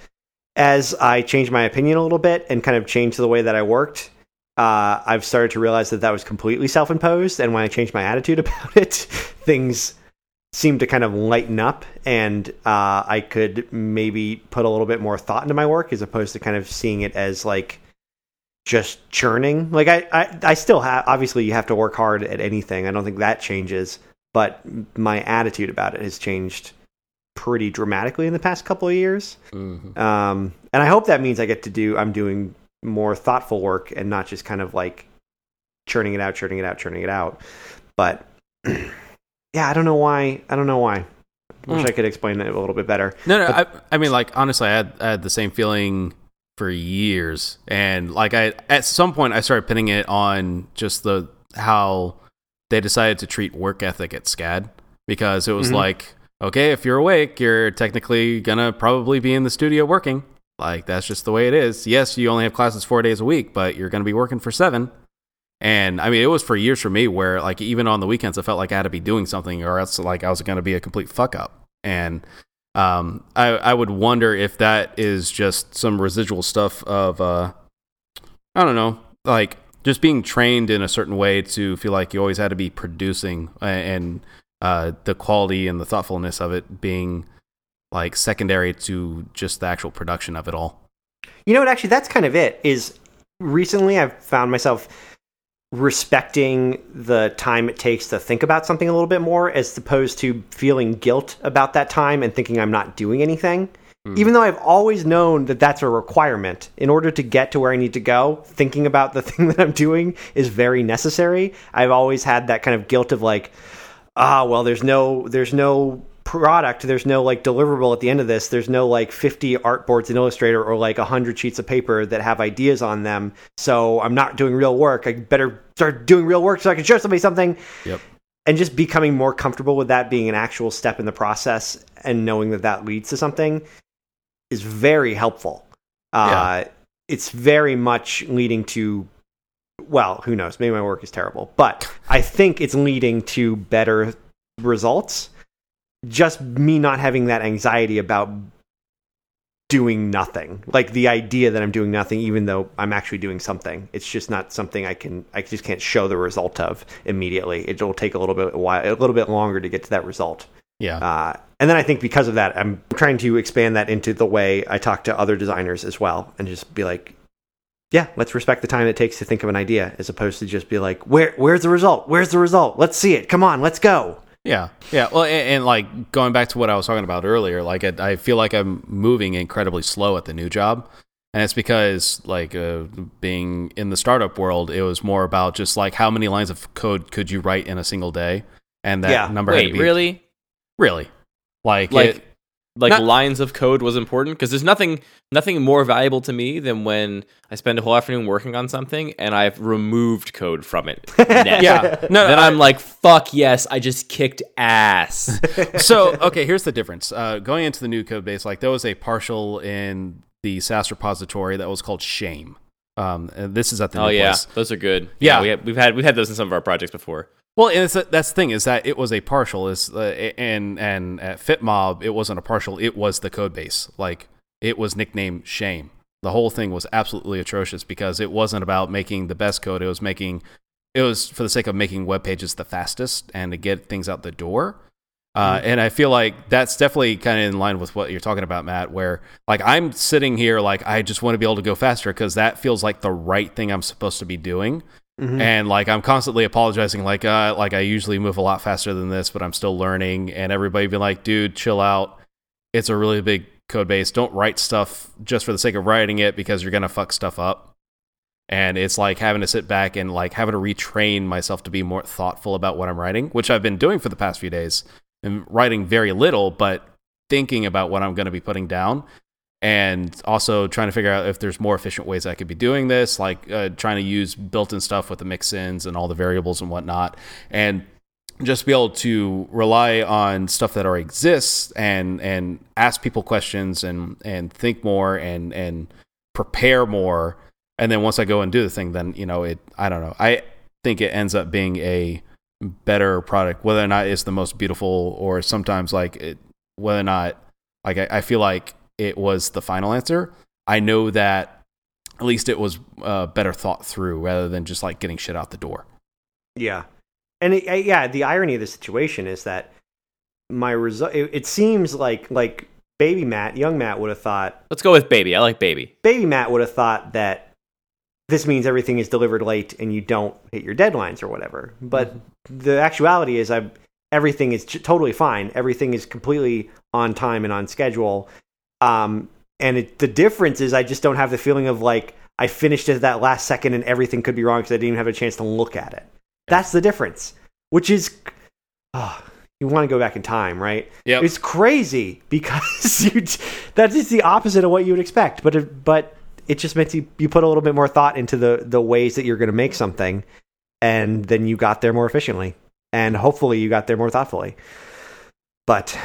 as I changed my opinion a little bit and kind of changed the way that I worked, uh, I've started to realize that that was completely self-imposed. And when I changed my attitude about it, things seemed to kind of lighten up, and uh, I could maybe put a little bit more thought into my work as opposed to kind of seeing it as like just churning. Like I, I, I still have obviously you have to work hard at anything. I don't think that changes, but my attitude about it has changed pretty dramatically in the past couple of years. Mm-hmm. Um, and I hope that means I get to do I'm doing more thoughtful work and not just kind of like churning it out, churning it out, churning it out. But yeah, I don't know why. I don't know why. I wish Mm. I could explain it a little bit better. No, no. I, I mean, like honestly, I had, I had the same feeling for years, and like I at some point I started pinning it on just the how they decided to treat work ethic at SCAD because it was Mhm. like, okay, if you're awake, you're technically gonna probably be in the studio working. Like that's just the way it is. Yes, you only have classes four days a week, but you're gonna be working for seven. And I mean, it was for years for me where, like, even on the weekends, I felt like I had to be doing something, or else, like, I was going to be a complete fuck up. And um, I, I would wonder if that is just some residual stuff of, uh, I don't know, like just being trained in a certain way to feel like you always had to be producing, and uh, the quality and the thoughtfulness of it being like secondary to just the actual production of it all. You know what? Actually, that's kind of it. Is recently I've found myself respecting the time it takes to think about something a little bit more, as opposed to feeling guilt about that time and thinking I'm not doing anything. Even though I've always known that that's a requirement in order to get to where I need to go, thinking about the thing that I'm doing is very necessary. I've always had that kind of guilt of like, ah, well, there's no, there's no product. There's no like deliverable at the end of this. There's no like 50 artboards in Illustrator or like 100 sheets of paper that have ideas on them. So I'm not doing real work. I better start doing real work so I can show somebody something. Yep. And just becoming more comfortable with that being an actual step in the process and knowing that that leads to something is very helpful. Uh, It's very much leading to, well, who knows? Maybe my work is terrible, but I think it's leading to better results. Just me not having that anxiety about doing nothing, like the idea that I'm doing nothing, even though I'm actually doing something. It's just not something I can, I just can't show the result of immediately. It'll take a little bit, a while, a little bit longer to get to that result. Yeah. Uh, and then I think because of that, I'm trying to expand that into the way I talk to other designers as well, and just be like, yeah, let's respect the time it takes to think of an idea, as opposed to just be like, where, where's the result? Where's the result? Let's see it. Come on, let's go. Yeah, yeah. Well, and, and, like going back to what I was talking about earlier, like I, I, feel like I'm moving incredibly slow at the new job, and it's because like uh, being in the startup world, it was more about just like how many lines of code could you write in a single day, and that Yeah. number. had to Wait, be, really? Really, like Like, it- like Not- lines of code was important because there's nothing nothing more valuable to me than when I spend a whole afternoon working on something and I've removed code from it. Yeah. No, Then I- I'm like, fuck yes, I just kicked ass. so okay, here's the difference. Uh, going into the new code base, like there was a partial in the Sass repository that was called Shame. Um, and this is at the oh new yeah, place. those are good. Yeah. we have, we've had we've had those in some of our projects before. Well, and it's, that's the thing is that it was a partial. Is uh, and and at FitMob it wasn't a partial. It was the code base. Like it was nicknamed Shame. The whole thing was absolutely atrocious because it wasn't about making the best code. It was making it was for the sake of making web pages the fastest and to get things out the door. Uh, and I feel like that's definitely kind of in line with what you're talking about, Matt. Where like I'm sitting here, like I just want to be able to go faster because that feels like the right thing I'm supposed to be doing Mhm. and like I'm constantly apologizing, like uh, like I usually move a lot faster than this, but I'm still learning. And everybody be like, dude, chill out. It's a really big code base. Don't write stuff just for the sake of writing it because you're gonna fuck stuff up. And it's like having to sit back and like having to retrain myself to be more thoughtful about what I'm writing, which I've been doing for the past few days. I'm writing very little, but thinking about what I'm going to be putting down and also trying to figure out if there's more efficient ways I could be doing this, like uh, trying to use built-in stuff with the mix-ins and all the variables and whatnot, and just be able to rely on stuff that already exists and and ask people questions and and think more and and prepare more. And then once I go and do the thing, then you know it. I don't know. I think it ends up being a better product, whether or not it's the most beautiful, or sometimes like it, whether or not like I, I feel like it was the final answer. I know that at least it was uh, better thought through rather than just like getting shit out the door. Yeah, and it, uh, yeah, the irony of the situation is that my result. It, it seems like like baby Matt, young Matt would have thought. Let's go with baby. I like baby. Baby Matt would have thought that this means everything is delivered late and you don't hit your deadlines or whatever. But the actuality is, I everything is j- totally fine. Everything is completely on time and on schedule. Um, and it, the difference is, I just don't have the feeling of like I finished it at that last second and everything could be wrong because I didn't even have a chance to look at it. That's the difference, which is, oh, you want to go back in time, right? Yeah, It's crazy because you that is the opposite of what you would expect. But it, but it just meant you, you put a little bit more thought into the the ways that you're going to make something, and then you got there more efficiently, and hopefully you got there more thoughtfully. But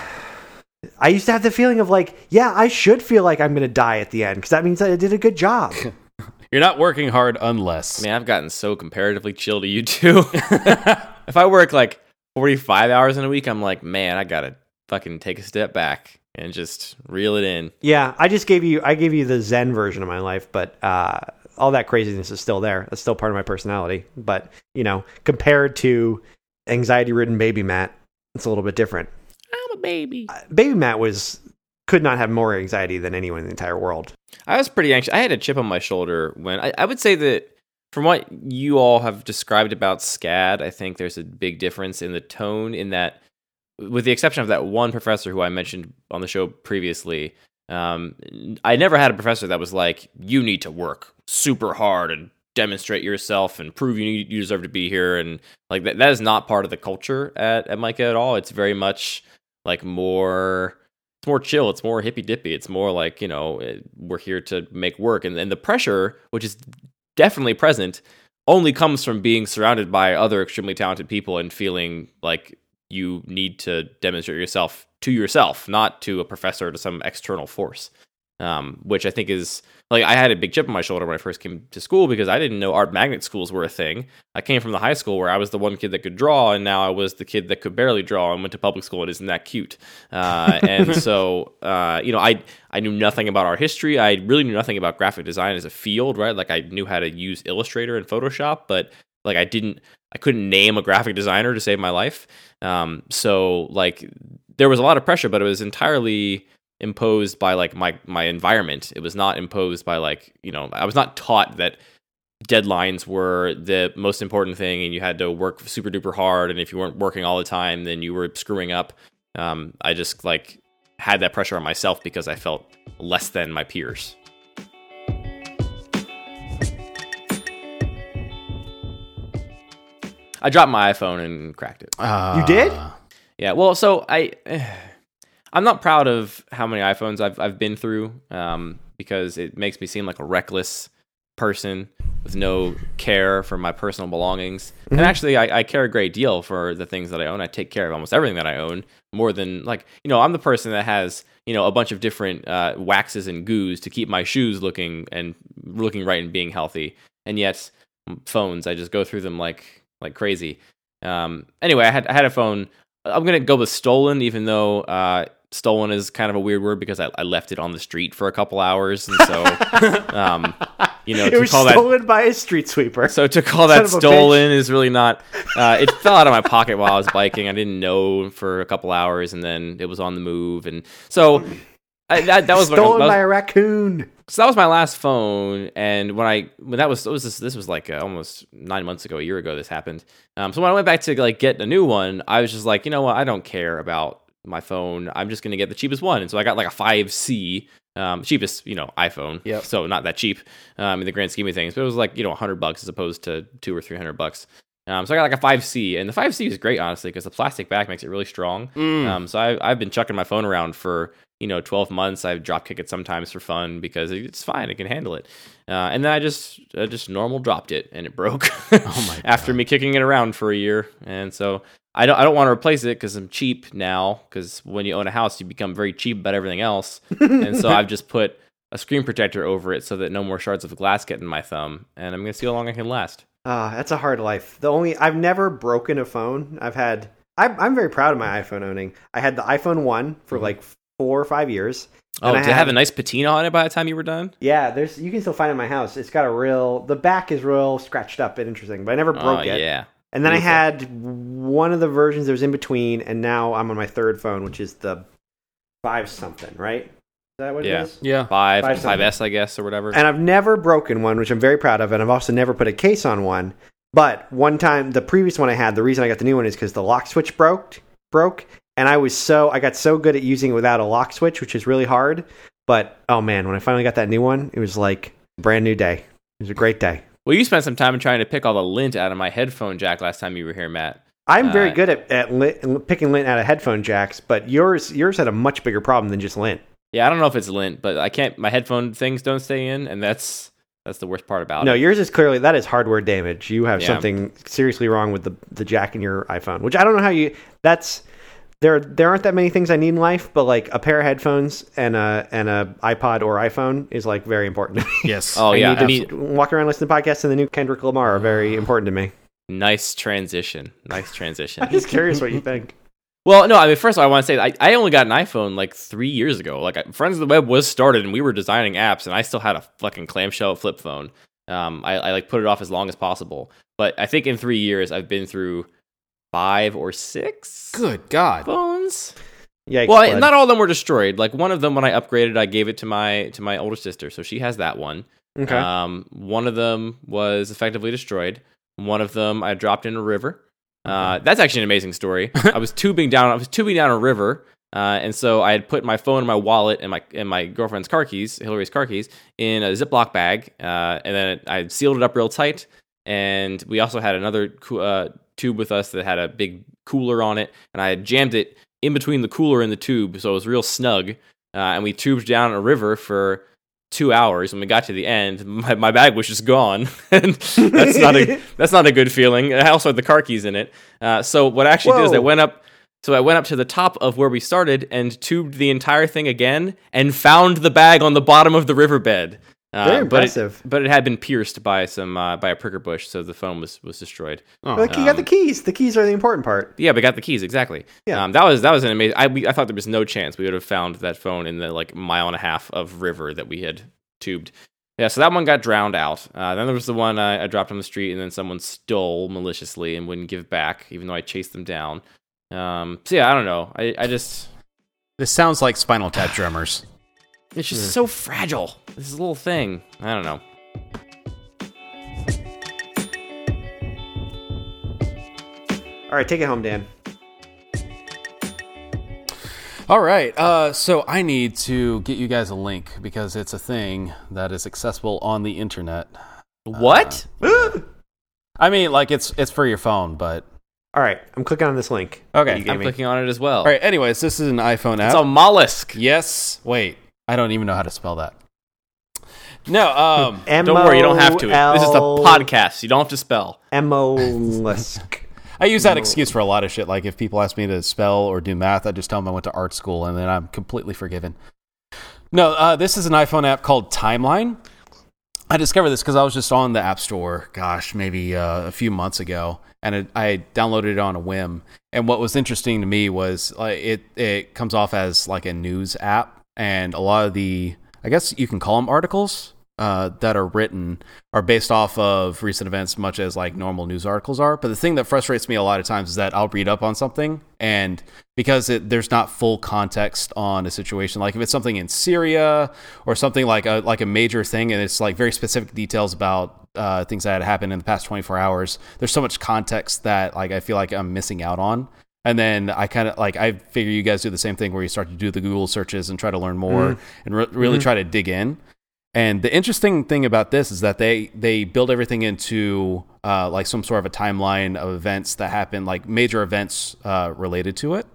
I used to have the feeling of like, yeah, I should feel like I'm going to die at the end because that means I did a good job. You're not working hard unless. Man, I've gotten so comparatively chill to you too. if I work like 45 hours in a week, I'm like, man, I gotta fucking take a step back and just reel it in. Yeah, I just gave you I gave you the Zen version of my life, but uh, all that craziness is still there. That's still part of my personality. But you know, compared to anxiety-ridden baby Matt, it's a little bit different. I'm a baby. Baby Matt was could not have more anxiety than anyone in the entire world. I was pretty anxious. I had a chip on my shoulder when I, I would say that from what you all have described about SCAD, I think there's a big difference in the tone in that, with the exception of that one professor who I mentioned on the show previously, um, I never had a professor that was like, you need to work super hard and demonstrate yourself and prove you, need, you deserve to be here. And like that, that is not part of the culture at, at MICA at all. It's very much like more it's more chill it's more hippy dippy it's more like you know eh, we're here to make work. And, and the pressure which is definitely present only comes from being surrounded by other extremely talented people and feeling like you need to demonstrate yourself to yourself not to a professor or to some external force um, which I think is like I had a big chip on my shoulder when I first came to school because I didn't know art magnet schools were a thing. I came from the high school where I was the one kid that could draw, and now I was the kid that could barely draw and went to public school and isn't that cute. Uh, and so, uh, you know, I I knew nothing about art history. I really knew nothing about graphic design as a field, right? Like I knew how to use Illustrator and Photoshop, but like I didn't, I couldn't name a graphic designer to save my life. Um, so like there was a lot of pressure, but it was entirely imposed by like my my environment. It was not imposed by like you know I was not taught that deadlines were the most important thing and you had to work super duper hard and if you weren't working all the time then you were screwing up. Um, I just like had that pressure on myself because I felt less than my peers. I dropped my iPhone and cracked it. Uh, You did? Yeah, well, so I I'm not proud of how many iPhones I've I've been through um, because it makes me seem like a reckless person with no care for my personal belongings. And actually, I, I care a great deal for the things that I own. I take care of almost everything that I own more than like you know I'm the person that has you know a bunch of different uh, waxes and goos to keep my shoes looking and looking right and being healthy. And yet phones, I just go through them like like crazy. Um, anyway, I had I had a phone. I'm gonna go with stolen, even though uh, stolen is kind of a weird word because I, I left it on the street for a couple hours, and so um, you know it to was call that stolen by a street sweeper. so to call Son that stolen is really not. Uh, it fell out of my pocket while I was biking. I didn't know for a couple hours, and then it was on the move, and so I, that that was my- stolen that was- by a raccoon. so that was my last phone, and when I when that was, was this, this was like uh, almost nine months ago, a year ago, this happened. Um, so when I went back to like get a new one, I was just like, you know what, I don't care about my phone. I'm just gonna get the cheapest one, and so I got like a 5C, um, cheapest you know iPhone. Yeah. So not that cheap um, in the grand scheme of things, but it was like you know 100 bucks as opposed to two or three hundred bucks. Um, so I got like a 5C, and the 5C is great, honestly, because the plastic back makes it really strong. Mm. Um, so I, I've been chucking my phone around for you know 12 months. I drop kick it sometimes for fun because it's fine. It can handle it. Uh, and then I just I just normal dropped it and it broke. Oh my After me kicking it around for a year, and so I don't I don't want to replace it because I'm cheap now. Because when you own a house, you become very cheap about everything else. and so I've just put a screen protector over it so that no more shards of glass get in my thumb. And I'm gonna see how long I can last. Ah, that's a hard life. The only I've never broken a phone. I've had. I'm, I'm very proud of my iPhone owning. I had the iPhone one for like four or five years. Oh, And did it have a nice patina on it by the time you were done? Yeah, there's you can still find it in my house. It's got a real the back is real scratched up and interesting, but I never oh, broke oh, it. yeah. And then Beautiful. I had one of the versions that was in between, and now I'm on my third phone, which is the five something, right? Is that what Yeah. it is? Yeah. Five, Five five S, I guess, or whatever. And I've never broken one, which I'm very proud of, and I've also never put a case on one. But one time, the previous one I had, the reason I got the new one is because the lock switch broke, broke, and I was so I got so good at using it without a lock switch, which is really hard. But oh man, when I finally got that new one, it was like brand new day. It was a great day. Well, you spent some time trying to pick all the lint out of my headphone jack last time you were here, Matt. I'm very Uh, good at, at lint, picking lint out of headphone jacks, but yours yours had a much bigger problem than just lint. Yeah, I don't know if it's lint, but I can't. My headphone things don't stay in, and that's that's the worst part about No, it. No, yours is clearly that is hardware damage. You have Yeah. something seriously wrong with the the jack in your iPhone, which I don't know how you. That's there. There aren't that many things I need in life, but like a pair of headphones and a and a iPod or iPhone is like very important to me. Yes. Oh I yeah, need I mean, walk around listening to podcasts and the new Kendrick Lamar are very important to me. nice transition. Nice transition. I'm just curious what you think. Well, no, I mean, first of all, I want to say I, I only got an iPhone like three years ago. Like, Friends of the Web was started, and we were designing apps, and I still had a fucking clamshell flip phone. Um, I, I like put it off as long as possible, but I think in three years I've been through five or six Good God. phones. Yeah, Well, I, not all of them were destroyed. Like one of them, when I upgraded, I gave it to my to my older sister, so she has that one. okay. Um, one of them was effectively destroyed. One of them I dropped in a river. Uh, that's actually an amazing story. I was tubing down. I was tubing down a river, uh, and so I had put my phone, and my wallet, and my and my girlfriend's car keys, Hillary's car keys, in a Ziploc bag, uh, and then I sealed it up real tight. And we also had another coo- uh, tube with us that had a big cooler on it, and I had jammed it in between the cooler and the tube, so it was real snug. Uh, and we tubed down a river for two hours. When we got to the end, my, my bag was just gone, and that's not a that's not a good feeling. I also had the car keys in it. Uh, so what I actually did is I went up. So I went up to the top of where we started and tubed the entire thing again, and found the bag on the bottom of the riverbed. Uh, Very but it- impressive. But it, had been pierced by some uh, by a pricker bush, so the phone was was destroyed. Oh. Like you got the Um, keys. The keys are the important part. Yeah, we got the keys exactly. Yeah. um, that was that was an amazing. I we, I thought there was no chance we would have found that phone in the like mile and a half of river that we had tubed. Yeah, so that one got drowned out. Uh, then there was the one I, I dropped on the street, and then someone stole maliciously and wouldn't give back, even though I chased them down. Um, so yeah, I don't know. I, I just This sounds like Spinal Tap drummers. It's just so fragile. This little thing. I don't know. All right, take it home, Dan. All right. Uh, so I need to get you guys a link because it's a thing that is accessible on the internet. What? I mean, like it's it's for your phone, but All right, I'm clicking on this link. Okay, that you gave I'm me. clicking on it as well. all right. Anyways, this is an iPhone app. It's a mollusk. yes. Wait, I don't even know how to spell that. No. Um. Don't worry, you don't have to. This is a podcast. You don't have to spell. Emolisk. I use that excuse for a lot of shit. Like if people ask me to spell or do math, I just tell them I went to art school, and then I'm completely forgiven. No, uh, this is an iPhone app called Timeline. I discovered this because I was just on the App Store, gosh, maybe uh, a few months ago, and it, I downloaded it on a whim. And what was interesting to me was like it it comes off as like a news app, and a lot of the I guess you can call them articles uh, that are written are based off of recent events, much as like normal news articles are. But the thing that frustrates me a lot of times is that I'll read up on something, and because it, there's not full context on a situation, like if it's something in Syria or something like a like a major thing, and it's like very specific details about uh, things that had happened in the past 24 hours. There's so much context that like I feel like I'm missing out on. And then I kind of like I figure you guys do the same thing where you start to do the Google searches and try to learn more and re- really try to dig in. And the interesting thing about this is that they they build everything into uh, like some sort of a timeline of events that happen, like major events uh, related to it.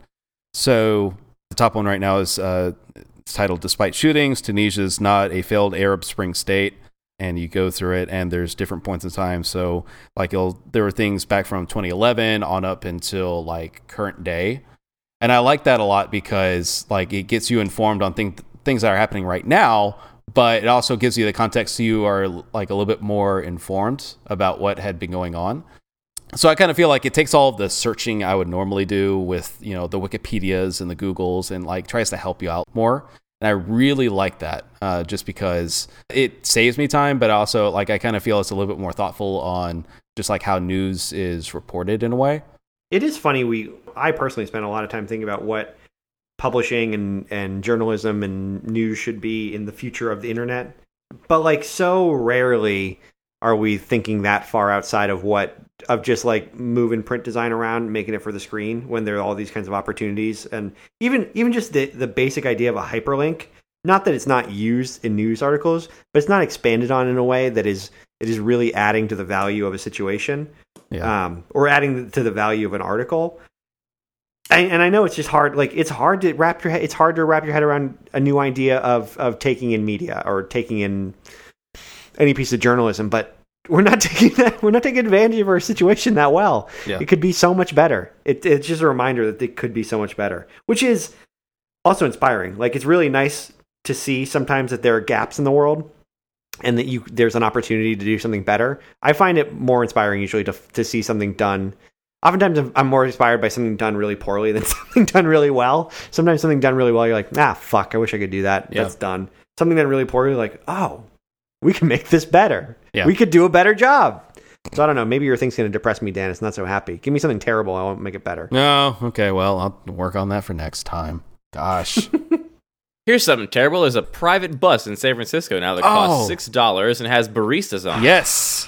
So the top one right now is uh, it's titled "Despite Shootings, Tunisia's Not a Failed Arab Spring State." And you go through it, and there's different points in time. So like there were things back from 2011 on up until like current day, and I like that a lot because like it gets you informed on things things that are happening right now, but it also gives you the context so you are like a little bit more informed about what had been going on. So I kind of feel like it takes all of the searching I would normally do with, you know, the Wikipedias and the Googles and like tries to help you out more. And I really like that uh, just because it saves me time, but also like I kind of feel it's a little bit more thoughtful on just like how news is reported in a way. It is funny. We, I personally spent a lot of time thinking about what publishing and and journalism and news should be in the future of the internet. But like, so rarely are we thinking that far outside of what of just like moving print design around, making it for the screen when there are all these kinds of opportunities, and even even just the the basic idea of a hyperlink. Not that it's not used in news articles, but it's not expanded on in a way that is it is really adding to the value of a situation Yeah. um, or adding to the value of an article. And, and I know it's just hard. Like it's hard to wrap your head. It's hard to wrap your head around a new idea of of taking in media or taking in any piece of journalism. But we're not taking that. We're not taking advantage of our situation that well. Yeah. It could be so much better. It, it's just a reminder that it could be so much better, which is also inspiring. Like it's really nice to see sometimes that there are gaps in the world and that you there's an opportunity to do something better. I find it more inspiring usually to to see something done. Oftentimes, I'm- I'm more inspired by something done really poorly than something done really well. Sometimes something done really well, you're like, ah, fuck, I wish I could do that. Yeah. That's done. Something done really poorly, like, oh, we can make this better. Yeah. We could do a better job. So I don't know. Maybe your thing's going to depress me, Dan. It's not so happy. Give me something terrible. I won't make it better. No, okay, well, I'll work on that for next time. Gosh. Here's something terrible. There's a private bus in San Francisco now that costs Oh. six dollars and has baristas on. it. yes.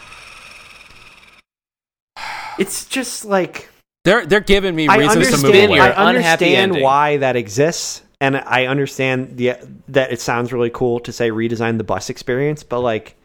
It's just like They're they're giving me I reasons to move understand. Your away. I unhappy understand why that exists, and I understand the that it sounds really cool to say redesign the bus experience, but like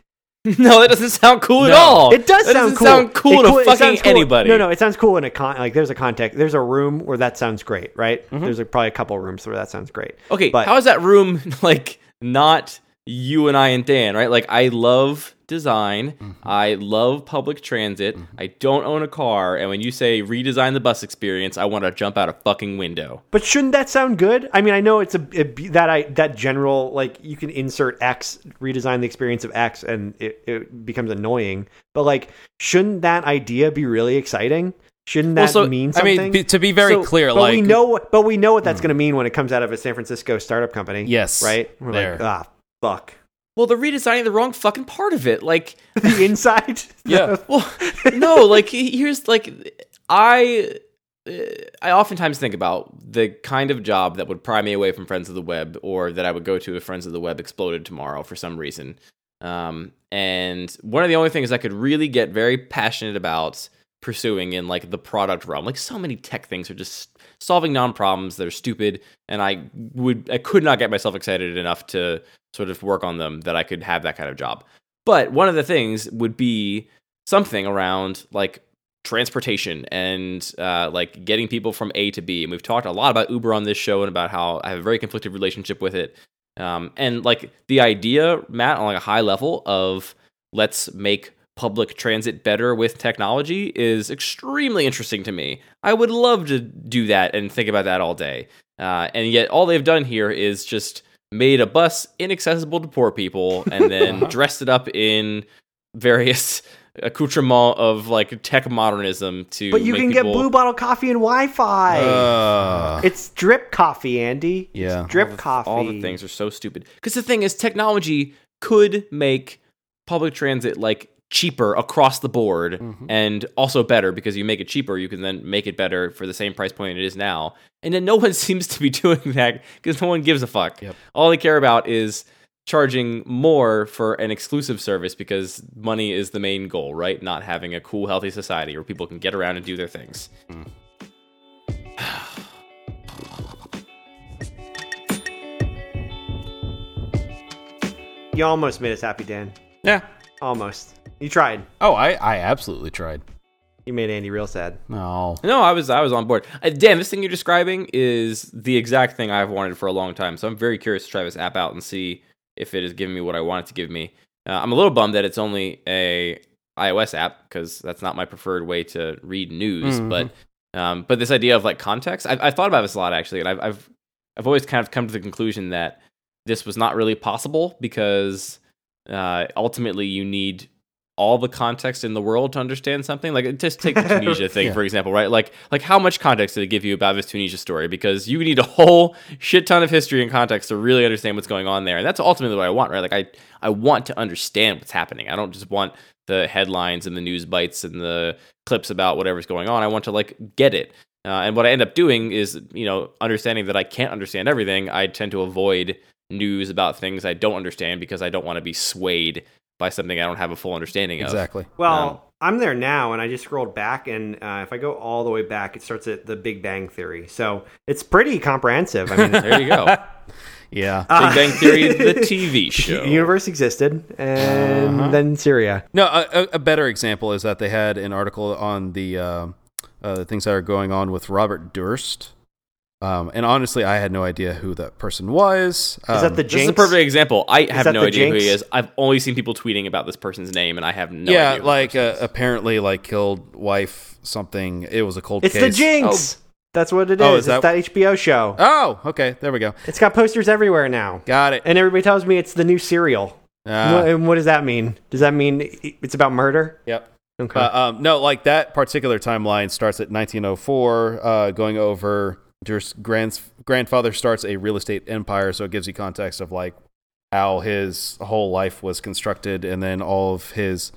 no, that doesn't sound cool at all. It does That sound cool. sound cool It to it fucking cool. anybody. No, no, it sounds cool in a con. Like there's a context. There's a room where that sounds great, right? Mm-hmm. There's a, probably a couple rooms where that sounds great. Okay, but how is that room like not you and I and Dan, right? Like I love design. Mm-hmm. I love public transit. I don't own a car, and when you say redesign the bus experience, I want to jump out a fucking window. But shouldn't that sound good? I mean, I know it's a it, that I that general like you can insert X, redesign the experience of X, and it, it becomes annoying. But like, shouldn't that idea be really exciting? Shouldn't that Well, so- mean something? I mean, be, to be very So- clear, but like we know what, but we know what that's going to mean when it comes out of a San Francisco startup company. Yes, right. We're there. like, ah, fuck. Well, they're redesigning the wrong fucking part of it. Like, The inside. Yeah. well, no, like here's like I uh, I oftentimes think about the kind of job that would pry me away from Friends of the Web, or that I would go to if Friends of the Web exploded tomorrow for some reason. Um, and one of the only things I could really get very passionate about pursuing in like the product realm, like so many tech things are just solving non problems that are stupid, and I would I could not get myself excited enough to sort of work on them that I could have that kind of job. But one of the things would be something around like transportation and uh, like getting people from A to B. And we've talked a lot about Uber on this show and about how I have a very conflicted relationship with it. Um, and like the idea, Matt, on like a high level of let's make public transit better with technology is extremely interesting to me. I would love to do that and think about that all day. Uh, and yet, all they've done here is just made a bus inaccessible to poor people and then dressed it up in various accoutrement of like tech modernism to But you make can get blue bottle coffee and Wi-Fi. Uh, it's drip coffee, Andy. It's Yeah. drip coffee. all the things are so stupid because the thing is technology could make public transit like cheaper across the board Mhm. and also better because you make it cheaper you can then make it better for the same price point it is now and then no one seems to be doing that because no one gives a fuck Yep. all they care about is charging more for an exclusive service because money is the main goal right not having a cool healthy society where people can get around and do their things You almost made us happy, Dan. yeah. Almost. You tried. Oh, I, I absolutely tried. You made Andy real sad. No. No, I was I was on board. Uh, Dan, this thing you're describing is the exact thing I've wanted for a long time. So I'm very curious to try this app out and see if it is giving me what I want it to give me. Uh, I'm a little bummed that it's only a iOS app because that's not my preferred way to read news. Mhm. But um, but this idea of like context, I've, I've thought about this a lot actually, and I've I've I've always kind of come to the conclusion that this was not really possible because uh, ultimately you need all the context in the world to understand something. Like just take the Tunisia thing Yeah. for example, right? Like like how much context did it give you about this Tunisia story? Because you need a whole shit ton of history and context to really understand what's going on there, and that's ultimately what I want, right? Like I I want to understand what's happening. I don't just want the headlines and the news bites and the clips about whatever's going on. I want to like get it. Uh, and what I end up doing is, you know, understanding that I can't understand everything. I tend to avoid news about things I don't understand because I don't want to be swayed by something I don't have a full understanding of. Exactly. Well, Um, I'm there now, and I just scrolled back, and uh, if I go all the way back, it starts at the Big Bang Theory. So it's pretty comprehensive. I mean, There you go. Yeah. Big Bang Theory, the TV show. the universe existed, and Uh-huh. then Syria. No, a, a- a better example is that they had an article on the uh, uh, the things that are going on with Robert Durst. Um, and honestly, I had no idea who that person was. Um, Is that the Jinx? This is a perfect example. I have no the idea who he is. I've only seen people tweeting about this person's name, and I have no yeah, idea. who like uh, apparently like killed wife something. It was a cold It's case. the Jinx. That's what it is. Oh, is it's that- that HBO show. Oh, okay, there we go. It's got posters everywhere now, Got it. and everybody tells me it's the new serial. Ah, what, and what does that mean? Does that mean it's about murder? yep. Okay. Uh, um, no, like that particular timeline starts at 1904, uh, going over Durst's grand, grandfather starts a real estate empire, so it gives you context of like how his whole life was constructed, and then all of his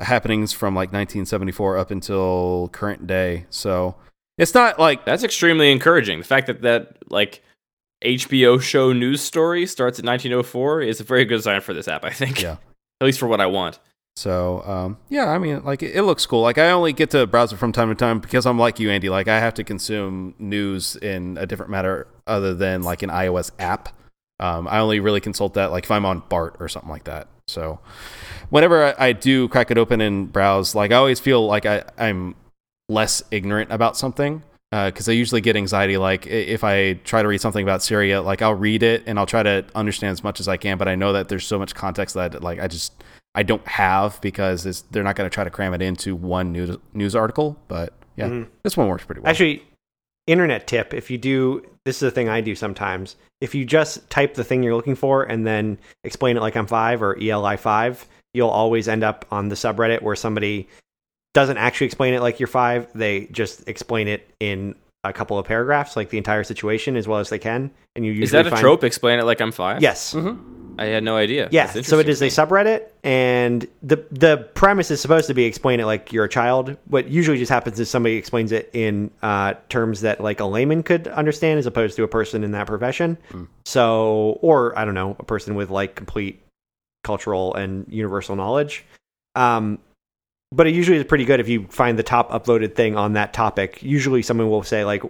happenings from like 1974 up until current day. So it's not like That's extremely encouraging. The fact that that like HBO show news story starts in 1904 is a very good sign for this app. I think. Yeah. At least for what I want. So um, yeah, I mean, like it, it looks cool. Like I only get to browse it from time to time because I'm like you, Andy. Like I have to consume news in a different matter other than like an iOS app. Um, I only really consult that like if I'm on BART or something like that. So whenever I, I do crack it open and browse, like I always feel like I, I'm less ignorant about something because I usually get anxiety. Like if I try to read something about Syria, like I'll read it and I'll try to understand as much as I can, but I know that there's so much context that like I just I don't have because it's, they're not going to try to cram it into one news news article. But yeah, Mhm. this one works pretty well. Actually, internet tip: if you do, this is a thing I do sometimes. If you just type the thing you're looking for and then explain it like I'm five or ELI five, you'll always end up on the subreddit where somebody doesn't actually explain it like you're five. They just explain it in a couple of paragraphs, like the entire situation as well as they can. And you usually Is that a find- trope? Explain it like I'm five. Yes. I had no idea. Yeah, so it is interesting is to a subreddit, and the the premise is supposed to be explain it like you're a child. What usually just happens is somebody explains it in uh, terms that like a layman could understand, as opposed to a person in that profession. So, or I don't know, a person with like complete cultural and universal knowledge. Um, but it usually is pretty good if you find the top uploaded thing on that topic. Usually, someone will say like,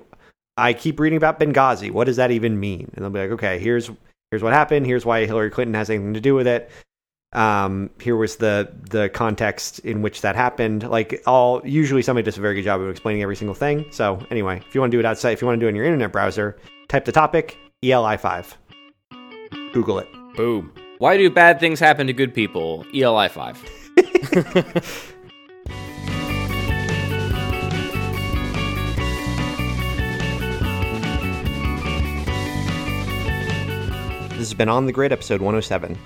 "I keep reading about Benghazi. What does that even mean?" And they'll be like, "Okay, here's here's what happened. Here's why Hillary Clinton has anything to do with it. Um, here was the the context in which that happened. Like all, usually somebody does a very good job of explaining every single thing. So anyway, if you want to do it outside, if you want to do it in your internet browser, type the topic ELI five. Google it. Boom. Why do bad things happen to good people? ELI five. This has been On the Grid, episode 107.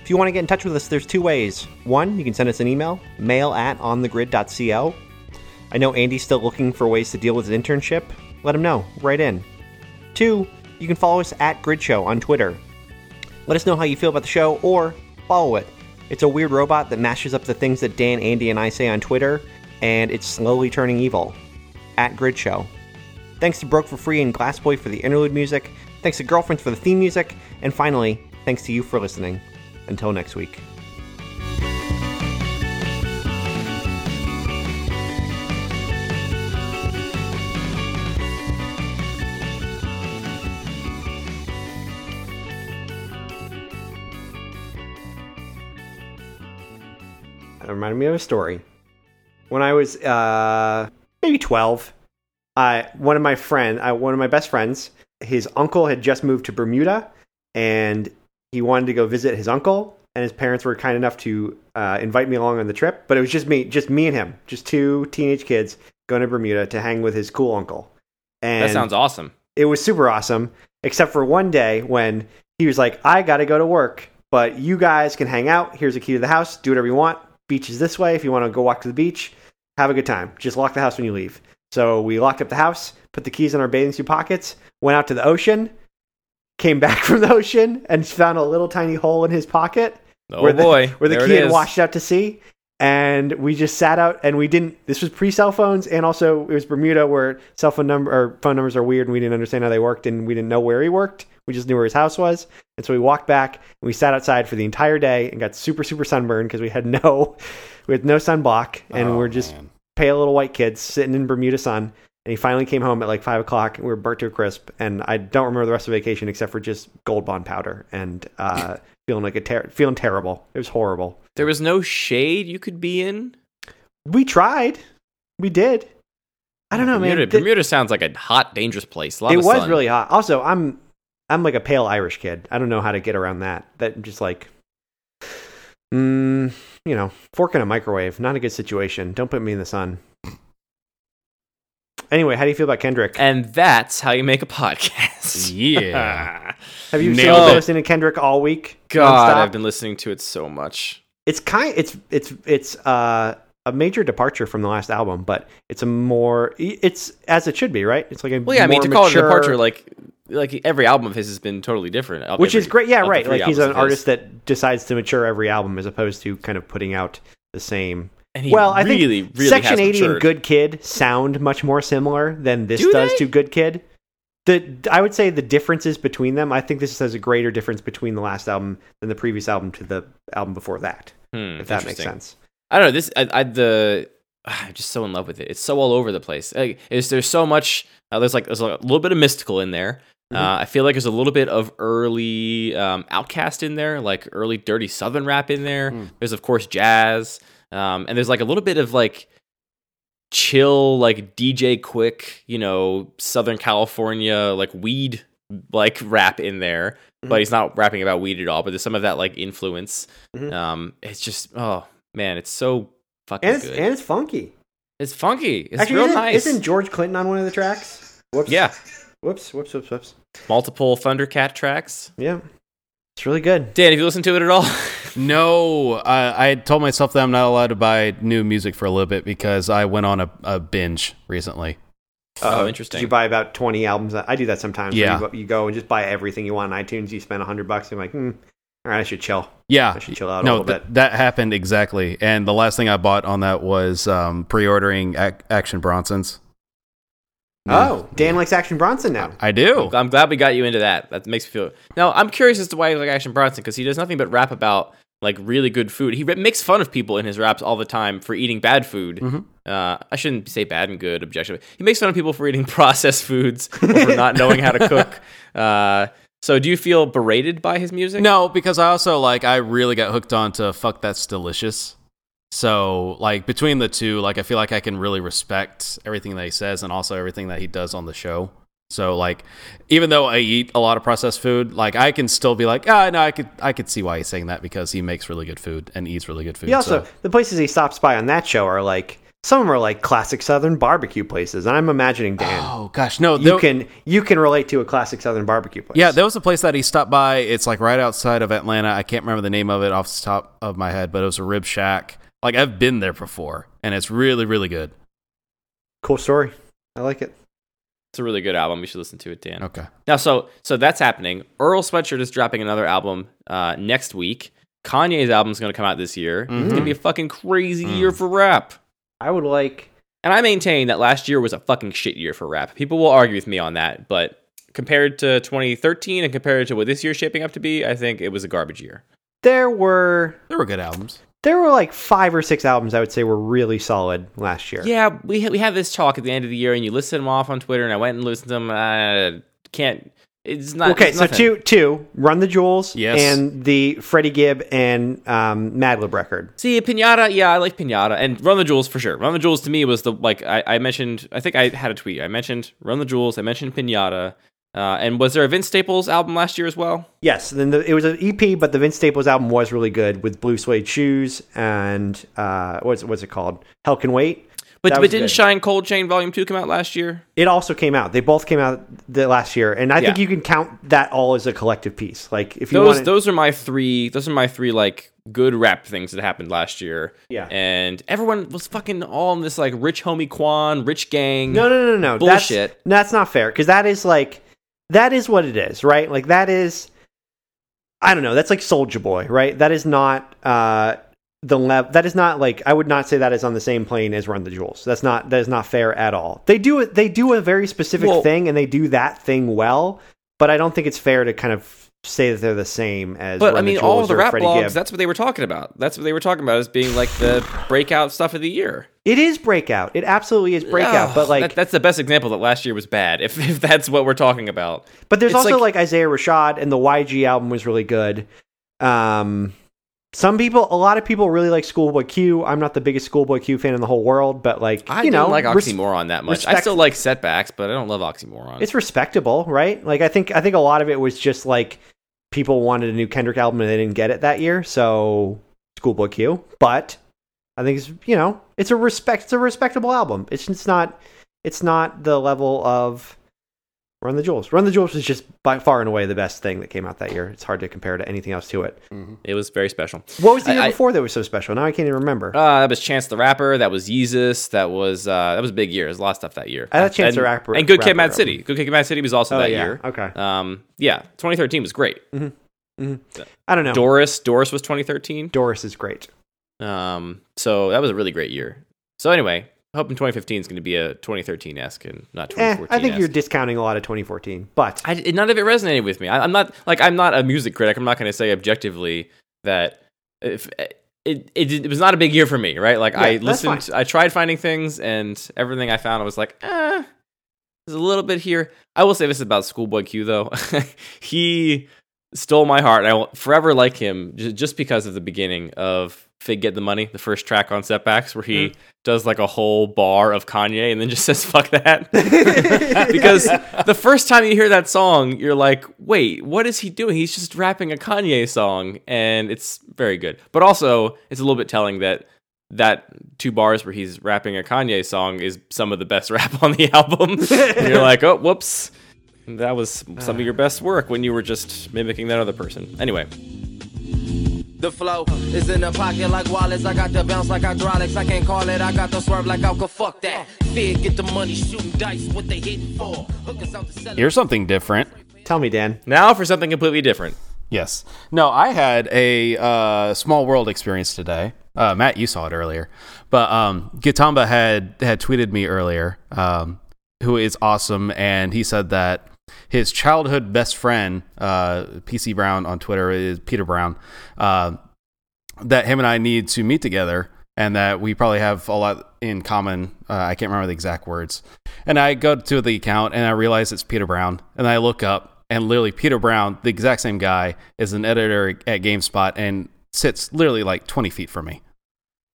If you want to get in touch with us, there's two ways. One, you can send us an email, mail at onthegrid.co. I know Andy's still looking for ways to deal with his internship. Let him know. Write in. Two, you can follow us at Grid Show on Twitter. Let us know how you feel about the show or follow it. It's a weird robot that mashes up the things that Dan, Andy, and I say on Twitter, and it's slowly turning evil. At Grid Show. Thanks to Broke for Free and Glassboy for the interlude music. Thanks to Girlfriends for the theme music. And finally, thanks to you for listening. Until next week. That reminded me of a story. When I was uh, maybe 12, I one of my friend, I, one of my best friends, his uncle had just moved to Bermuda, and he wanted to go visit his uncle. And his parents were kind enough to uh, invite me along on the trip, but it was just me, just me and him, just two teenage kids going to Bermuda to hang with his cool uncle. And That sounds awesome. it was super awesome, except for one day when he was like, I got to go to work, but you guys can hang out. Here's a key to the house. Do whatever you want. Beach is this way. If you want to go walk to the beach, have a good time. Just lock the house when you leave. So we locked up the house, put the keys in our bathing suit pockets, went out to the ocean, came back from the ocean, and found a little tiny hole in his pocket Oh where the, boy, where the there key had washed out to sea. And we just sat out and we didn't. This was pre cell phones, and also it was Bermuda where cell phone number or phone numbers are weird, and we didn't understand how they worked, and we didn't know where he worked. We just knew where his house was, and so we walked back and we sat outside for the entire day and got super super sunburned because we had no we had no sunblock, and Oh, we we're just man. pale little white kids sitting in Bermuda sun. And he finally came home at like five o'clock. And we were burnt to a crisp, and I don't remember the rest of vacation except for just gold bond powder and uh, feeling like a ter- feeling terrible. It was horrible. There was no shade you could be in. We tried, we did. I don't know, Bermuda, man. Bermuda sounds like a hot, dangerous place. It was sun. really hot. Also, I'm I'm like a pale Irish kid. I don't know how to get around that. That just like, mm, you know, fork in a microwave. Not a good situation. Don't put me in the sun. Anyway, how do you feel about Kendrick? And that's how you make a podcast. Yeah. Have you Nailed still it. listening to Kendrick all week? God, nonstop? I've been listening to it so much. It's kind. It's it's it's uh, a major departure from the last album, but it's a more. It's as it should be, right? It's like a Well, yeah, I mean, more to call it a departure, like like every album of his has been totally different. of which is great. Yeah, right. Like he's an artist that decides to mature every album as opposed to kind of putting out the same. Well, I really, think really Section has Eighty and. Good Kid sound much more similar than this Do does they? to Good Kid. The I would say the differences between them. I think this has a greater difference between the last album than the previous album to the album before that. Hmm, If that makes sense. I don't know. This, I, I the, I'm just so in love with it. It's so all over the place. Like, there's so much. Uh, there's like there's a little bit of Mystikal in there. Uh, I feel like there's a little bit of early um, OutKast in there, like early Dirty Southern rap in there. There's of course jazz, um, and there's like a little bit of like chill, like DJ Quik, you know, Southern California like weed like rap in there. But he's not rapping about weed at all. But there's some of that like influence. Mhm. Um, it's just oh man, it's so fucking and it's good. and it's funky. it's funky. It's Actually, real isn't, nice. isn't George Clinton on one of the tracks? Whoops. yeah, Whoops. Whoops. Whoops. Whoops. multiple Thundercat tracks. Yeah. It's really good. Dan, have you listened to it at all? No, I, I told myself that I'm not allowed to buy new music for a little bit because I went on a, a binge recently. Oh, Uh, interesting. Did you buy about twenty albums? I do that sometimes. Yeah. You go, you go and just buy everything you want on iTunes. You spend hundred bucks. You're like, hmm. All right, I should chill. Yeah, I should chill out a no, little th- bit. that happened exactly. And the last thing I bought on that was um, pre-ordering Ac- Action Bronson's. Oh, Dan likes Action Bronson now. I do. I'm glad we got you into that. That makes me feel. Now I'm curious as to why you like Action Bronson because he does nothing but rap about like really good food. He makes fun of people in his raps all the time for eating bad food. Mm-hmm. Uh, I shouldn't say bad and good objectively. He makes fun of people for eating processed foods or for not knowing how to cook. Uh, so do you feel berated by his music? No, because I also like I really got hooked on to fuck that's delicious. So like between the two, like I feel like I can really respect everything that he says and also everything that he does on the show. So like even though I eat a lot of processed food, like I can still be like, ah no, I could I could see why he's saying that because he makes really good food and eats really good food. He also so- the places he stops by on that show are like some of them are like classic Southern barbecue places, and I'm imagining Dan. Oh gosh, no, you can you can relate to a classic Southern barbecue place. Yeah, there was a place that he stopped by. It's like right outside of Atlanta. I can't remember the name of it off the top of my head, but it was a rib shack. Like I've been there before, and it's really, really good. cool story. I like it. It's a really good album. You should listen to it, Dan. Okay. Now, so so that's happening. Earl Sweatshirt is dropping another album uh, next week. Kanye's album is going to come out this year. It's going to be a fucking crazy year for rap. I would like. And I maintain that last year was a fucking shit year for rap. People will argue with me on that, but compared to 2013 and compared to what this year's shaping up to be, I think it was a garbage year. There were There were good albums. There were like five or six albums I would say were really solid last year. Yeah, we ha- we have this talk at the end of the year, and you list them off on Twitter, and I went and listened to them. I can't. It's not Okay, it's so nothing. two two Run the Jewels Yes. and the Freddie Gibbs and um, Madlib record. See, Pinata, yeah, I like Pinata and Run the Jewels for sure. Run the Jewels to me was the like I, I mentioned. I think I had a tweet. I mentioned Run the Jewels. I mentioned Pinata. Uh, and was there a Vince Staples album last year as well? Yes, then the, it was an EP, but the Vince Staples album was really good with Blue Suede Shoes and uh, what's what's it called? Hell Can Wait. But, That but didn't good. Shyne Coldchain Volume Two come out last year? It also came out. They both came out the last year, and I think you can count that all as a collective piece. Like if you Those want, those are my three. Those are my three like good rap things that happened last year. Yeah. and everyone was fucking all in this like Rich Homie Quan, Rich Gang. no, no, no, no, Bullshit. That's, that's not fair because that is like that is what it is, right? Like that is. I don't know. That's like Soulja Boy, right? That is not uh, the level. That is not like I would not say that is on the same plane as Run the Jewels. That's not that is not fair at all. They do it. They do a very specific Well- thing, and they do that thing well. But I don't think it's fair to kind of say that they're the same as. But I mean, all the rap Freddie blogs, Gibbs. that's what they were talking about. That's what they were talking about as being like the breakout stuff of the year. It is breakout. It absolutely is breakout. Ugh, but like, that- that's the best example that last year was bad. If, if that's what we're talking about, but there's it's also like- like, Isaiah Rashad and the YG album was really good. Um, some people, a lot of people really like Schoolboy Q. I'm not the biggest Schoolboy Q fan in the whole world, but like, I you know, don't like res- oxymoron that much. I still like setbacks, but I don't love oxymoron. it's respectable, right? Like, I think, I think a lot of it was just like people wanted a new Kendrick album and they didn't get it that year, so Schoolboy Q. But I think it's, you know, it's a respect, it's a respectable album. It's, it's not, it's not the level of Run the Jewels. Run the Jewels is just by far and away the best thing that came out that year. It's hard to compare to anything else to it. it was very special. What was the year I- I- before that was so special? Now I can't even remember. Uh, that was Chance the Rapper. That was Yeezus. That was uh, that was a big year. There's a lot of stuff that year. I thought Chance and, the Rapper- and Good Kid, Mad. City. Good Kid, Mad City was also Oh, that yeah. year. Okay. Um, yeah, 2013 was great. I don't know. Doris, Doris was 2013. Doris is great. Um, so that was a really great year. So anyway, hoping 2015 is going to be a 2013 esque and not Eh, 2014. I think you're discounting a lot of 2014, but I, none of it resonated with me. I, I'm not like I'm not a music critic. I'm not going to say objectively that if it, it it was not a big year for me, right? Like I Yeah, that's listened, I tried finding things, and everything I found, I was like, eh, There's a little bit here. I will say this about Schoolboy Q though. he stole my heart. I will forever like him just because of the beginning of Figg Get Da Money, the first track on Setbacks, where he mm. does like a whole bar of Kanye and then just says fuck that. because the first time you hear that song, you're like, wait, what is he doing? He's just rapping a Kanye song, and it's very good. But also, it's a little bit telling that that two bars where he's rapping a Kanye song is some of the best rap on the album. and you're like, oh, whoops. That was some of uh. your best work when you were just mimicking that other person. Anyway, The flow is in the pocket like wallets. I got the bounce like hydraulics. I can't call it. I got the swerve like Alka. Fuck that. Fear, get the money, shooting dice. What they hitting for? Hookers out to sell. Here's something different. Tell me, Dan. now for something completely different. Yes. No, I had a uh, small world experience today. Uh, Matt, you saw it earlier, but um, Gitamba had had tweeted me earlier, um, who is awesome, and he said that his childhood best friend, uh, PC Brown on Twitter, is Peter Brown. Uh, that him and I need to meet together, and that we probably have a lot in common. Uh, I can't remember the exact words. And I go to the account, and I realize it's Peter Brown, and I look up, and literally Peter Brown, the exact same guy, is an editor at GameSpot and sits literally like 20 feet from me.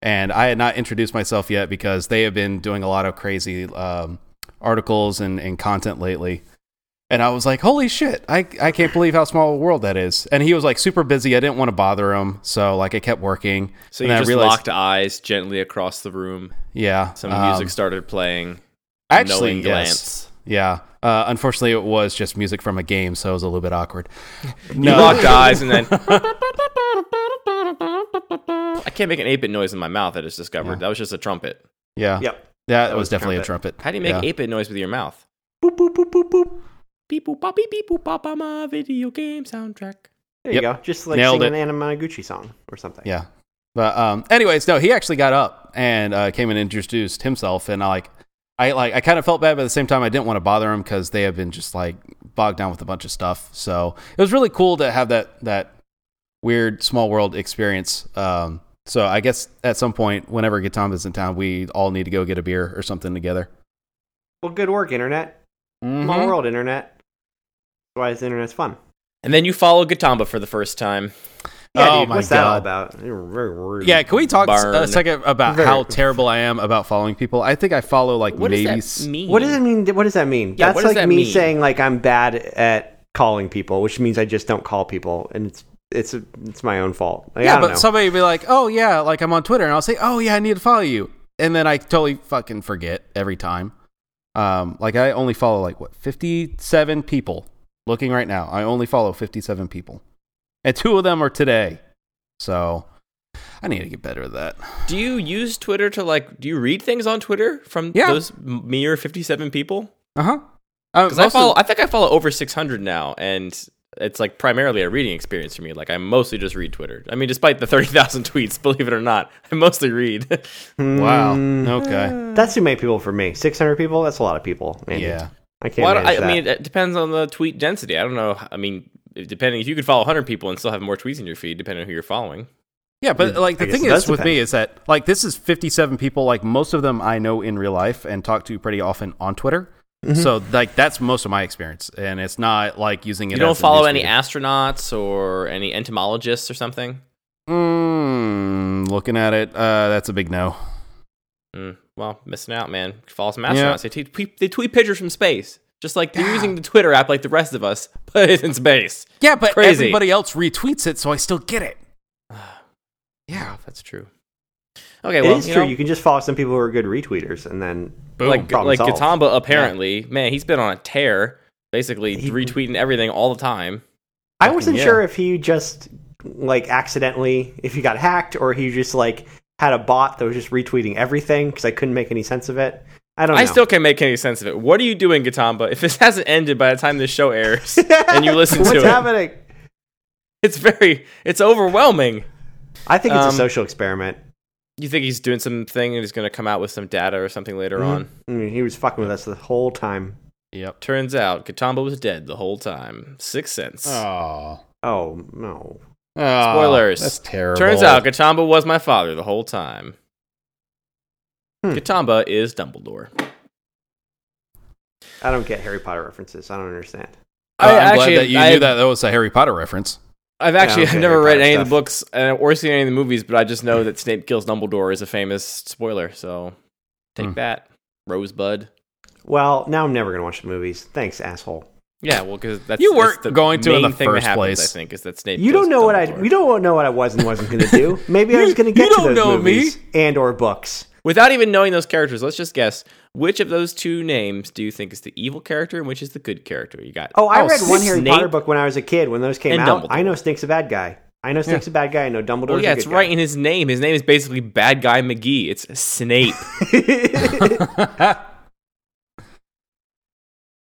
And I had not introduced myself yet because they have been doing a lot of crazy um, articles and, and content lately. And I was like, holy shit, I, I can't believe how small a world that is. And he was like super busy. I didn't want to bother him. So like I kept working. So and you just I realized, locked eyes gently across the room. yeah. Some um, music started playing. Actually, knowing yes. glance. Yeah. Uh, unfortunately, it was just music from a game, so it was a little bit awkward. You locked eyes and then. I can't make an 8 bit noise in my mouth, I just discovered. That was just a trumpet. Yeah. Yep. That, That was was definitely a trumpet. trumpet. How do you make Yeah. 8 bit noise with your mouth? Boop boop boop boop boop. Beep boop bop beep beep boop bop on my video game soundtrack. There Yep. you go. Just like Nailed singing it. an Anamanaguchi song or something. Yeah. But um, anyways, no, he actually got up and uh, came and introduced himself, and I like, I like, I kind of felt bad, but at the same time, I didn't want to bother him because they have been just like bogged down with a bunch of stuff. So it was really cool to have that that weird small world experience. Um, so I guess at some point, whenever Gitamba's in town, we all need to go get a beer or something together. Well, good work, internet. Mm-hmm. Small world, internet. That's why the internet's fun. And then you follow Gatamba for the first time. Yeah, Oh dude, my what's that all God. about? Yeah, can we talk s- Burn. a second about Very- how terrible I am about following people? I think I follow like What maybe. does that mean? What does it mean? What does that mean? Yeah, That's like that me mean? saying like I'm bad at calling people, which means I just don't call people, and it's it's it's my own fault. Like, I Yeah, don't but know. somebody would be like, "Oh yeah, like I'm on Twitter," and I'll say, "Oh yeah, I need to follow you," and then I totally fucking forget every time. Um, like I only follow like what 57 people. Looking right now, I only follow 57 people, and two of them are today. So I need to get better at that. Do you use Twitter to like? Do you read things on Twitter from Yeah. those mere fifty-seven people? Uh huh. Uh, Because I follow, I think I follow over six hundred now, and it's like primarily a reading experience for me. Like I mostly just read Twitter. I mean, despite the thirty thousand tweets, believe it or not, I mostly read. wow. Mm, Okay. That's too many people for me. Six hundred people. That's a lot of people. Andy. Yeah. I can't. well, I, manage I mean, it depends on the tweet density. I don't know. I mean, depending if you could follow hundred people and still have more tweets in your feed, depending on who you're following. Yeah, but like the thing it does is with me is that like this is 57 people. Like most of them I know in real life and talk to pretty often on Twitter. Mm-hmm. So like that's most of my experience, and it's not like using it. You don't as follow any astronauts or any entomologists or something. Mm, looking at it, uh, that's a big no. Mm, well, missing out, man. Follow some Yeah. astronauts. They, tweet, they tweet pictures from space. Just like they're using the Twitter app like the rest of us, but it's in space. Yeah, but Crazy. everybody else retweets it, so I still get it. Yeah, that's true. Okay, It well, is you true. know, you can just follow some people who are good retweeters, and then Boom. like problem like solved. Katamba apparently, man, he's been on a tear, basically He- retweeting everything all the time. I wasn't yeah. sure if he just like accidentally if he got hacked or he just like had a bot that was just retweeting everything because I couldn't make any sense of it. I don't know. I still can't make any sense of it. What are you doing, Gatamba? If this hasn't ended by the time this show airs and you listen What's to it, happening? it's very, it's overwhelming. I think it's Um, a social experiment. You think he's doing something and he's going to come out with some data or something later Mhm. on? I mean, he was fucking with us the whole time. Yep. Turns out Katamba was dead the whole time. Sixth sense. Oh. Oh no! Spoilers. That's terrible. Turns out Katamba was my father the whole time. Hmm. Katamba is Dumbledore. I don't get Harry Potter references. I don't understand. Uh, I I'm actually- glad that you I- knew that that was a Harry Potter reference. I've actually okay, I've never Harry read Potter any of the books uh, or seen any of the movies, but I just know that Snape kills Dumbledore is a famous spoiler. So take Hmm. that, Rosebud. Well, now I'm never gonna watch the movies. Thanks, asshole. Yeah, well, because that's You weren't the going to in main the thing that first happens, place. I think is that Snape. You don't know what I. Dumbledore. You don't know what I was and wasn't gonna do. Maybe I was gonna get you to don't those know me. movies and or books. Without even knowing those characters, let's just guess which of those two names do you think is the evil character and which is the good character? You got Oh, I Oh, read one Snape Harry Potter book when I was a kid. When those came and out, Dumbledore. I know Snake's a bad guy. I know Snake's a bad guy. I know Dumbledore. Well, yeah, a it's good right guy. in his name. His name is basically Bad Guy McGee. It's Snape.